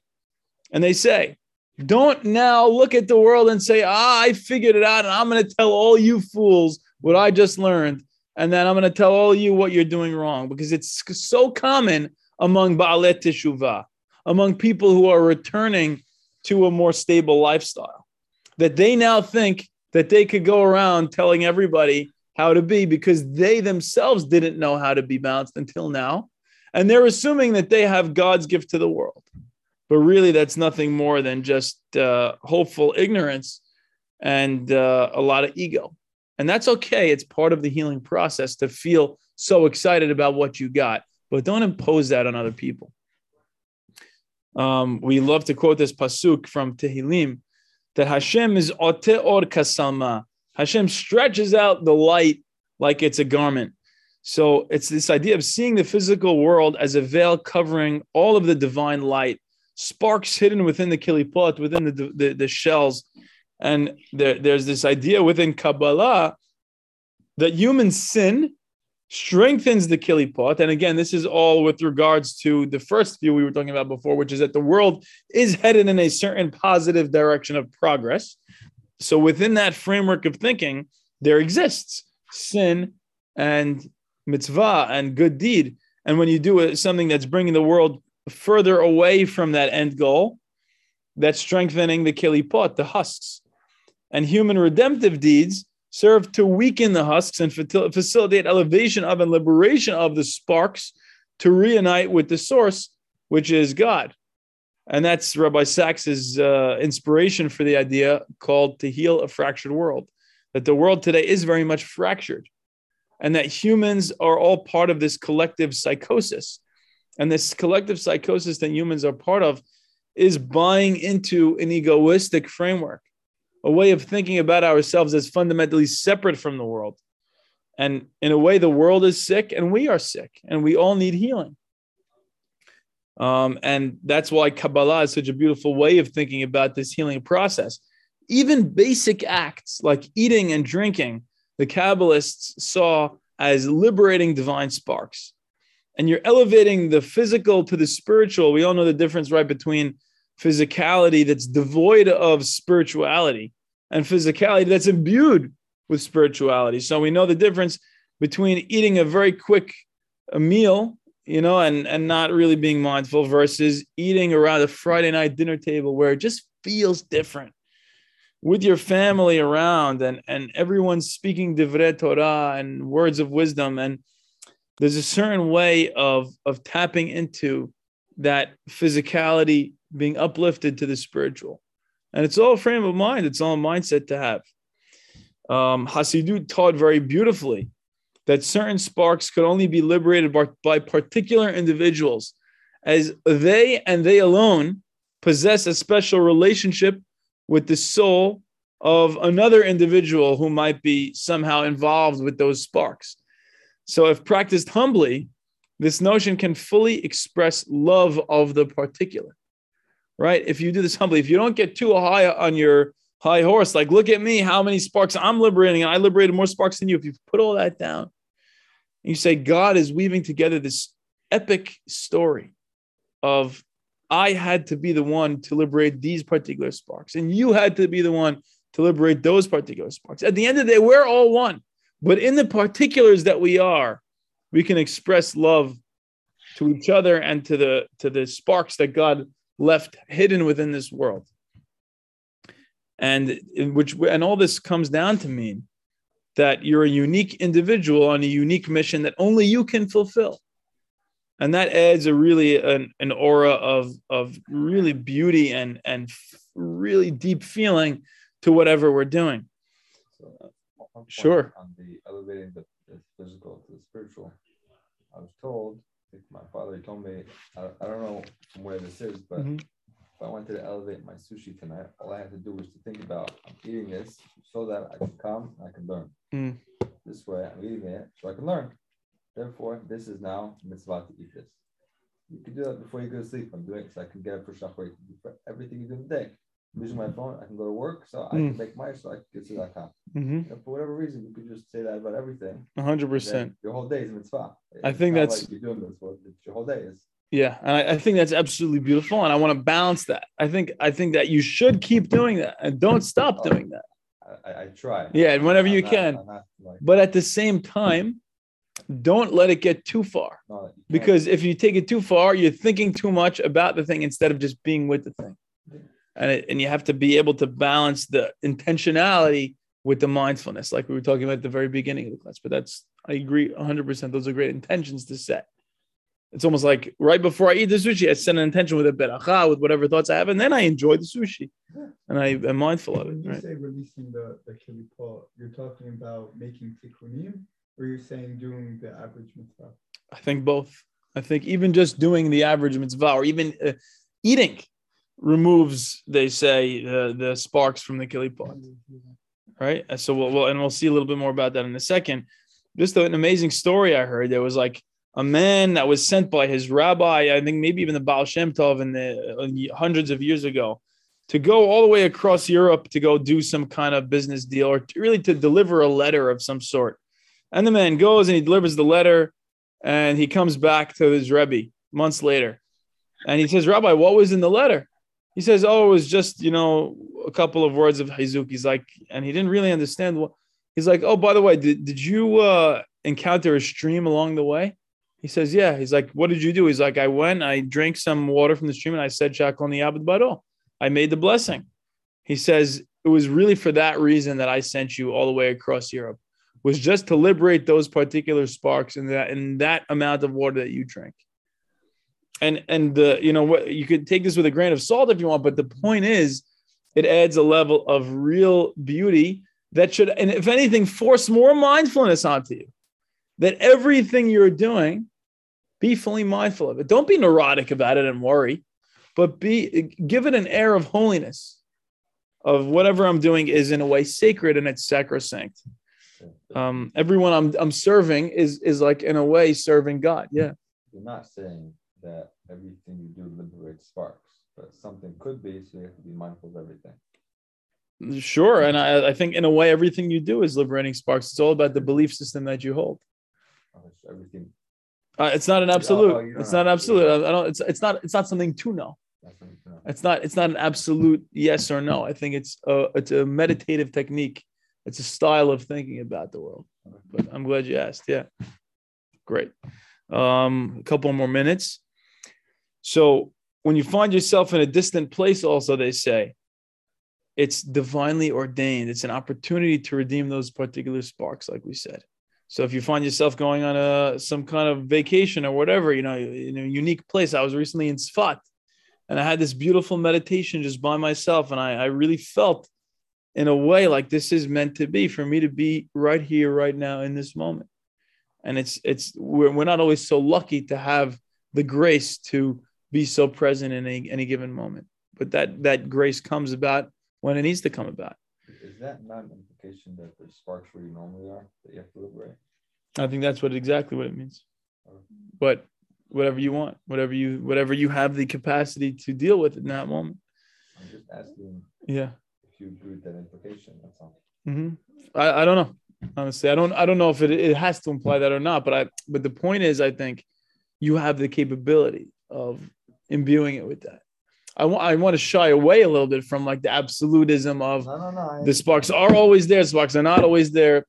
And they say, don't now look at the world and say, ah, I figured it out, and I'm going to tell all you fools what I just learned. And then I'm going to tell all you what you're doing wrong because it's so common among Baalei Teshuvah, among people who are returning to a more stable lifestyle, that they now think that they could go around telling everybody how to be because they themselves didn't know how to be balanced until now. And they're assuming that they have God's gift to the world. But really, that's nothing more than just uh, hopeful ignorance and uh, a lot of ego. And that's okay. It's part of the healing process to feel so excited about what you got, but don't impose that on other people. Um, we love to quote this pasuk from Tehillim that Hashem is ote or kasama. Hashem stretches out the light like it's a garment. So it's this idea of seeing the physical world as a veil covering all of the divine light, sparks hidden within the kilipot, within the, the, the shells. And there, there's this idea within Kabbalah that human sin strengthens the kilipot. And again, this is all with regards to the first view we were talking about before, which is that the world is headed in a certain positive direction of progress. So within that framework of thinking, there exists sin and mitzvah and good deed. And when you do something that's bringing the world further away from that end goal, that's strengthening the kilipot, the husks. And human redemptive deeds serve to weaken the husks and facilitate elevation of and liberation of the sparks to reunite with the source, which is God. And that's Rabbi Sacks's uh, inspiration for the idea called to heal a fractured world. That the world today is very much fractured, and that humans are all part of this collective psychosis. And this collective psychosis that humans are part of is buying into an egoistic framework, a way of thinking about ourselves as fundamentally separate from the world. And in a way, the world is sick and we are sick, and we all need healing. Um, and that's why Kabbalah is such a beautiful way of thinking about this healing process. Even basic acts like eating and drinking, the Kabbalists saw as liberating divine sparks. And you're elevating the physical to the spiritual. We all know the difference, right, between physicality that's devoid of spirituality and physicality that's imbued with spirituality. So we know the difference between eating a very quick meal you know, and and not really being mindful versus eating around a Friday night dinner table where it just feels different with your family around and and everyone's speaking divrei Torah and words of wisdom. And there's a certain way of of tapping into that physicality being uplifted to the spiritual. And it's all frame of mind. It's all mindset to have. Um Hasidut taught very beautifully that certain sparks could only be liberated by, by, particular individuals as they and they alone possess a special relationship with the soul of another individual who might be somehow involved with those sparks. So, if practiced humbly, this notion can fully express love of the particular, right? If you do this humbly, if you don't get too high on your high horse, like, look at me, how many sparks I'm liberating, and I liberated more sparks than you. If you put all that down, you say, God is weaving together this epic story of I had to be the one to liberate these particular sparks, and you had to be the one to liberate those particular sparks. At the end of the day, we're all one. But in the particulars that we are, we can express love to each other and to the to the sparks that God left hidden within this world. And which and all this comes down to mean that you're a unique individual on a unique mission that only you can fulfill. And that adds a really an, an aura of of really beauty and and really deep feeling to whatever we're doing. So, point Sure. On the elevating the, the physical to the spiritual, I was told, I think my father told me, I, I don't know where this is, but Mhm. If I wanted to elevate my sushi tonight, all I had to do was to think about I'm eating this so that I can come and I can learn. Mm. This way I'm eating it so I can learn. Therefore, this is now mitzvah to eat this. You can do that before you go to sleep. I'm doing it so I can get up for shachar. For everything you do in the day. I'm using my phone. I can go to work, so I Mm. can make my so I can get to that time. Mm-hmm. For whatever reason, you could just say that about everything. 100. percent Your whole day is mitzvah. I think that's- like you're doing this. Well, it's your whole day is. Yeah, and I, I think that's absolutely beautiful, and I want to balance that. I think I think that you should keep doing that and don't stop Oh. doing that. I, I, try. Yeah, and whenever I'm you not- can. Like, But at the same time, don't let it get too far no, because if you take it too far, you're thinking too much about the thing instead of just being with the thing. And it, and you have to be able to balance the intentionality with the mindfulness, like we were talking about at the very beginning of the class. But that's I agree 100. percent Those are great intentions to set. It's almost like right before I eat the sushi, I set an intention with a beracha, with whatever thoughts I have, and then I enjoy the sushi, and I am mindful of When it. you Right? say releasing the, the kilipah, you're talking about making tikkunim, or you're saying doing the average mitzvah? I think both. I think even just doing the average mitzvah or even uh, eating removes, they say, the, the sparks from the kilipot, right? So we'll, we'll and we'll see a little bit more about that in a second. Just an amazing story I heard. There was like a man that was sent by his rabbi, I think maybe even the Baal Shem Tov in the hundreds of years ago, to go all the way across Europe to go do some kind of business deal or to really to deliver a letter of some sort. And the man goes and he delivers the letter and he comes back to his Rebbe months later. And he says, Rabbi, what was in the letter? He says, Oh, it was just, you know, a couple of words of chizuk. He's like, and he didn't really understand what he's like, Oh, by the way, did, did you uh, encounter a stream along the way? He says, Yeah. He's like, What did you do? He's like, I went, I drank some water from the stream, and I said, Shakon Abad Baro. I made the blessing. He says, It was really for that reason that I sent you all the way across Europe, was just to liberate those particular sparks in that in that amount of water that you drank. And and the you know what you could take this with a grain of salt if you want, but the point is it adds a level of real beauty that should, and if anything, force more mindfulness onto you. That everything you're doing, be fully mindful of it. Don't be neurotic about it and worry, but be give it an air of holiness, of whatever I'm doing is in a way sacred and it's sacrosanct. Um, everyone I'm I'm serving is is like in a way serving God. Yeah. You're not saying that everything you do liberates sparks, but something could be, so you have to be mindful of everything. Sure. And I, I think in a way everything you do is liberating sparks. It's all about the belief system that you hold. Everything. Uh, it's not an oh, absolute. don't it's not have- absolute. I, don't. It's it's not. It's not something to know. That's what you know. It's not. It's not an absolute yes or no. I think it's a it's a meditative technique. It's a style of thinking about the world. But I'm glad you asked. Yeah, great. Um, a couple more minutes. So when you find yourself in a distant place, also they say it's divinely ordained. It's an opportunity to redeem those particular sparks, like we said. So if you find yourself going on a some kind of vacation or whatever, you know, in a unique place. I was recently in Sfat, and I had this beautiful meditation just by myself, and I, I really felt, in a way, like this is meant to be for me to be right here, right now, in this moment. And it's it's we're, we're not always so lucky to have the grace to be so present in any, any given moment, but that that grace comes about when it needs to come about. Is that not an implication that there's sparks where you normally are that you have to liberate? I think that's what exactly what it means. But whatever you want, whatever you whatever you have the capacity to deal with in that moment. I'm just asking Yeah. if you agree with that implication. That's all. hmm I, I don't know. Honestly, I don't I don't know if it, it has to imply that or not. But I but the point is, I think you have the capability of imbuing it with that. I want I want to shy away a little bit from like the absolutism of No, no, no. I- the sparks are always there, sparks are not always there.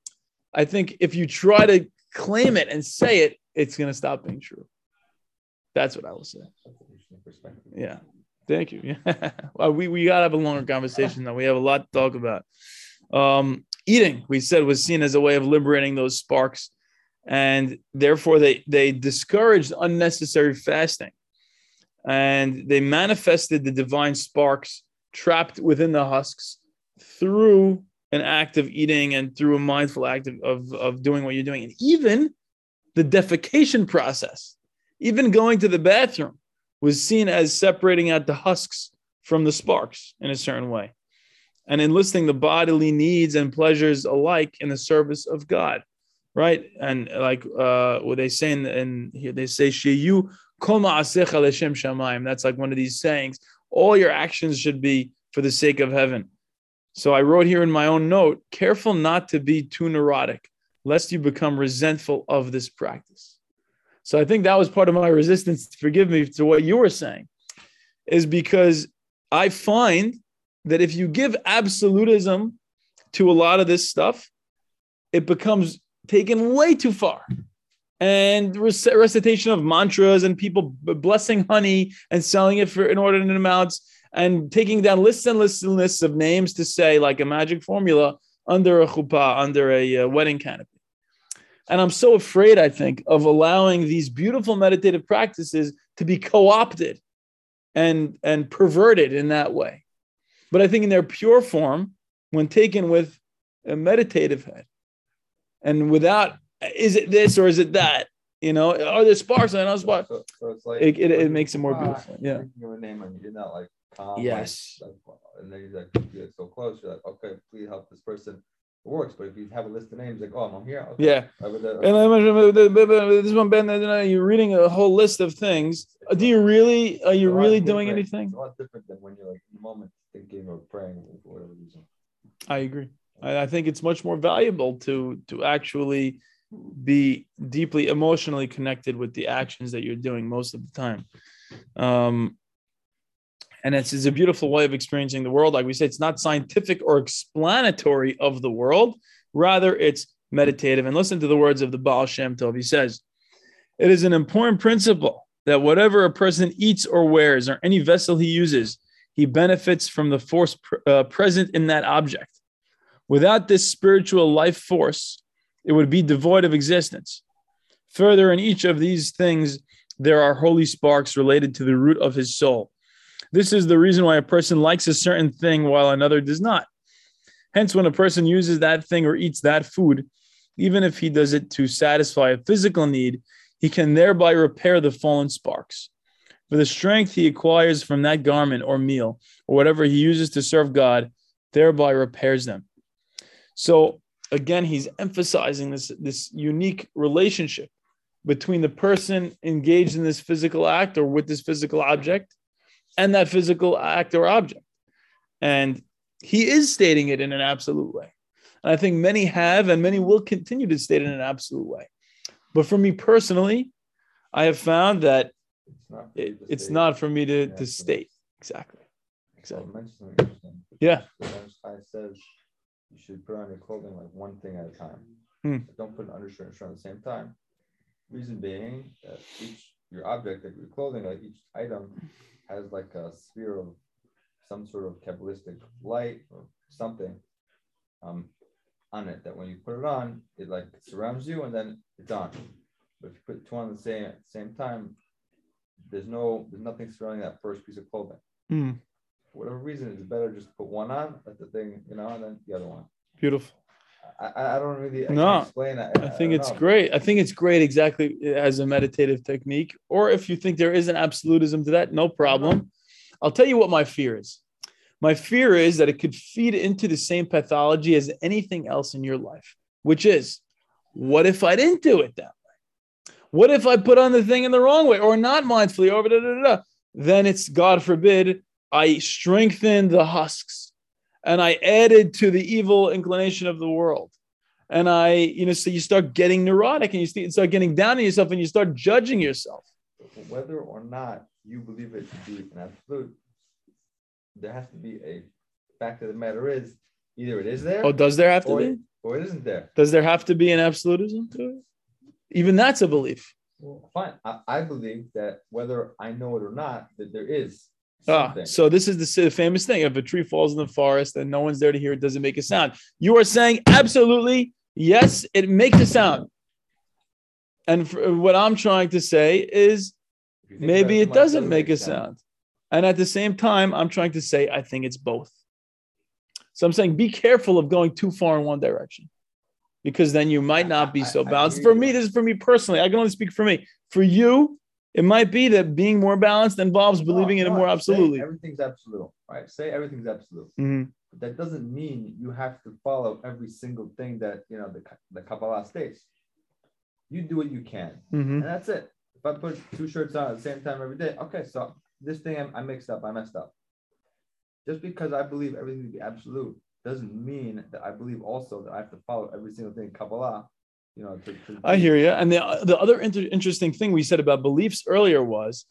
I think if you try to claim it and say it, it's gonna stop being true. That's what I will say. That's an interesting perspective. Yeah. Thank you. Yeah. well, we, we gotta have a longer conversation now. We have a lot to talk about. Um, eating, we said, was seen as a way of liberating those sparks. And therefore they they discouraged unnecessary fasting. And they manifested the divine sparks trapped within the husks through an act of eating and through a mindful act of, of, of doing what you're doing. And even the defecation process, even going to the bathroom, was seen as separating out the husks from the sparks in a certain way and enlisting the bodily needs and pleasures alike in the service of God. Right. And like uh, what they say in, in here, they say, Sheyu kol. That's like one of these sayings. All your actions should be for the sake of heaven. So I wrote here in my own note careful not to be too neurotic, lest you become resentful of this practice. So I think that was part of my resistance, forgive me, to what you were saying, is because I find that if you give absolutism to a lot of this stuff, it becomes taken way too far. And rec- recitation of mantras and people blessing honey and selling it for inordinate amounts and taking down lists and lists and lists of names to say like a magic formula under a chuppah, under a uh, wedding canopy. And I'm so afraid, I think, of allowing these beautiful meditative practices to be co-opted and, and perverted in that way. But I think in their pure form, when taken with a meditative head and without, is it this or is it that? You know, are there sparks and no sparks? So, so it's like It, it, it makes it more ah, beautiful. Yeah. a name and you're not like calm. Yes. Like, and then you're like, you get so close. You're like, okay, please help this person. It works. But if you have a list of names, like, oh, I'm here. Okay. Yeah. Uh, And I imagine this one, Ben, you're reading a whole list of things. Do you really, are you it's a lot really doing anything? It's a lot different than when you're like in the moment thinking or praying for whatever reason. I agree. I, I think it's much more valuable to to actually be deeply emotionally connected with the actions that you're doing most of the time. Um, and it's, it's a beautiful way of experiencing the world. Like we say, it's not scientific or explanatory of the world. Rather, it's meditative. And listen to the words of the Baal Shem Tov. He says, It is an important principle that whatever a person eats or wears, or any vessel he uses, he benefits from the force pr- uh, present in that object. Without this spiritual life force, it would be devoid of existence. Further, in each of these things, there are holy sparks related to the root of his soul. This is the reason why a person likes a certain thing while another does not. Hence, when a person uses that thing or eats that food, even if he does it to satisfy a physical need, he can thereby repair the fallen sparks. For the strength he acquires from that garment or meal, or whatever he uses to serve God, thereby repairs them. So again, he's emphasizing this, this unique relationship between the person engaged in this physical act or with this physical object and that physical act or object. And he is stating it in an absolute way. And I think many have and many will continue to state it in an absolute way. But for me personally, I have found that It's not. for it, it's not for me to, Yeah, to state. Exactly. Exactly. mention something interesting. Yeah. You should put on your clothing like one thing at a time. Hmm. Don't put an undershirt and shirt at the same time. Reason being that each your object, like your clothing, like each item has like a sphere of some sort of kabbalistic light or something um on it that when you put it on, it like surrounds you and then it's on. But if you put two on the same at the same time, there's no there's nothing surrounding that first piece of clothing Hmm. For whatever reason, it's better just put one on, let the thing, you know, and then the other one. Beautiful. I, I, I don't really I No, explain that. I think don't it's know. great. I think it's great exactly as a meditative technique. Or if you think there is an absolutism to that, no problem. I'll tell you what my fear is. My fear is that it could feed into the same pathology as anything else in your life, which is what if I didn't do it that way? What if I put on the thing in the wrong way or not mindfully or da, da, da, da? Then it's God forbid, I strengthened the husks and I added to the evil inclination of the world. And I, you know, so you start getting neurotic and you start getting down on yourself and you start judging yourself. Whether or not you believe it to be an absolute, there has to be a fact of the matter is either it is there. Oh, does there have to or, be? Or it isn't there. Does there have to be an absolutism to it? Even that's a belief. Well, fine. I, I believe that whether I know it or not, that there is Ah, so this is the famous thing: if a tree falls in the forest and no one's there to hear it, doesn't make a sound. You are saying absolutely yes, it makes a sound. And for, what I'm trying to say is If you think maybe it doesn't make a sound. And at the same time, I'm trying to say I think it's both. So I'm saying be careful of going too far in one direction because then you might not be so balanced. For me, this is for me personally. I can only speak for me. For you, it might be that being more balanced involves believing in it more absolutely. Everything's absolute, right? Say everything's absolute. Mhm. But that doesn't mean you have to follow every single thing that you know the the Kabbalah states. You do what you can, Mhm. and that's it. If I put two shirts on at the same time every day, okay, so this thing I, I mixed up, I messed up. Just because I believe everything to be absolute doesn't mean that I believe also that I have to follow every single thing in Kabbalah. You know, to, to I hear you. And the, the other inter- interesting thing we said about beliefs earlier was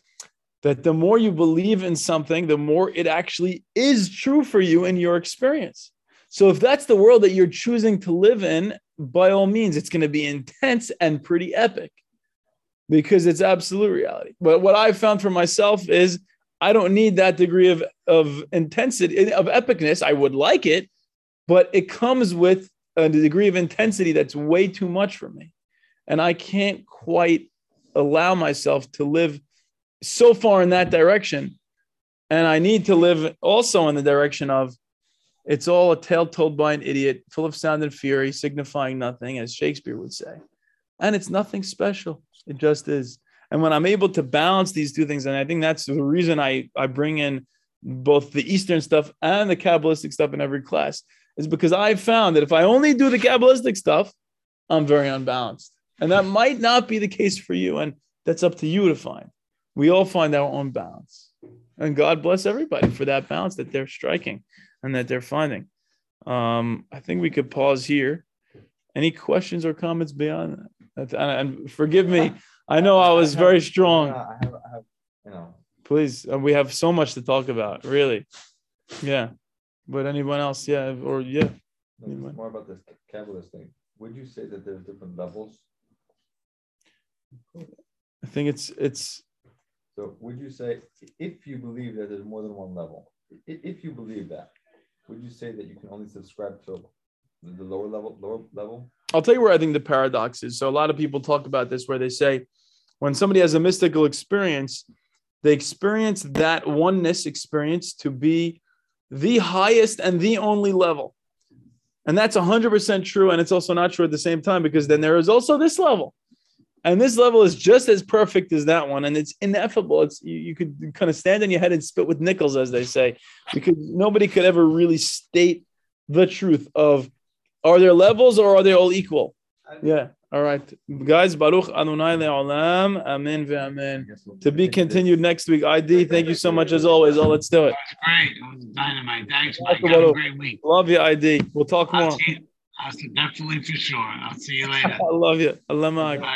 that the more you believe in something, the more it actually is true for you in your experience. So if that's the world that you're choosing to live in, by all means, it's going to be intense and pretty epic because it's absolute reality. But what I've found for myself is I don't need that degree of, of intensity, of epicness. I would like it, but it comes with Uh, a degree of intensity that's way too much for me. And I can't quite allow myself to live so far in that direction. And I need to live also in the direction of it's all a tale told by an idiot, full of sound and fury, signifying nothing, as Shakespeare would say. And it's nothing special. It just is. And when I'm able to balance these two things, and I think that's the reason I, I bring in both the Eastern stuff and the Kabbalistic stuff in every class, is because I've found that if I only do the Kabbalistic stuff, I'm very unbalanced. And that might not be the case for you. And that's up to you to find. We all find our own balance. And God bless everybody for that balance that they're striking and that they're finding. Um, I think we could pause here. Any questions or comments beyond that? And, forgive me, I know I was very strong. I have, you know, Please, we have so much to talk about, really. Yeah. But anyone else? Yeah. Or, yeah. no, more about this Kabbalist thing. Would you say that there's different levels? I think it's, it's, So would you say if you believe that there's more than one level, if you believe that, would you say that you can only subscribe to the lower level, lower level? I'll tell you where I think the paradox is. So a lot of people talk about this where they say when somebody has a mystical experience, they experience that oneness experience to be the highest and the only level. And that's 100% true. And it's also not true at the same time because then there is also this level. And this level is just as perfect as that one. And it's ineffable. It's you, you could kind of stand on your head and spit with nickels, as they say, because nobody could ever really state the truth of are there levels or are they all equal? Yeah. All right. Guys, Baruch Adonai Le'olam. Amen ve'amen. To be continued next week. ID, thank you so much as always. Oh, let's do it. Great. It was dynamite. Thanks, Mike. Have a great week. Love you, ID. We'll talk I'll more. see. I'll see, definitely for sure. I'll see you later. I love you. Allah.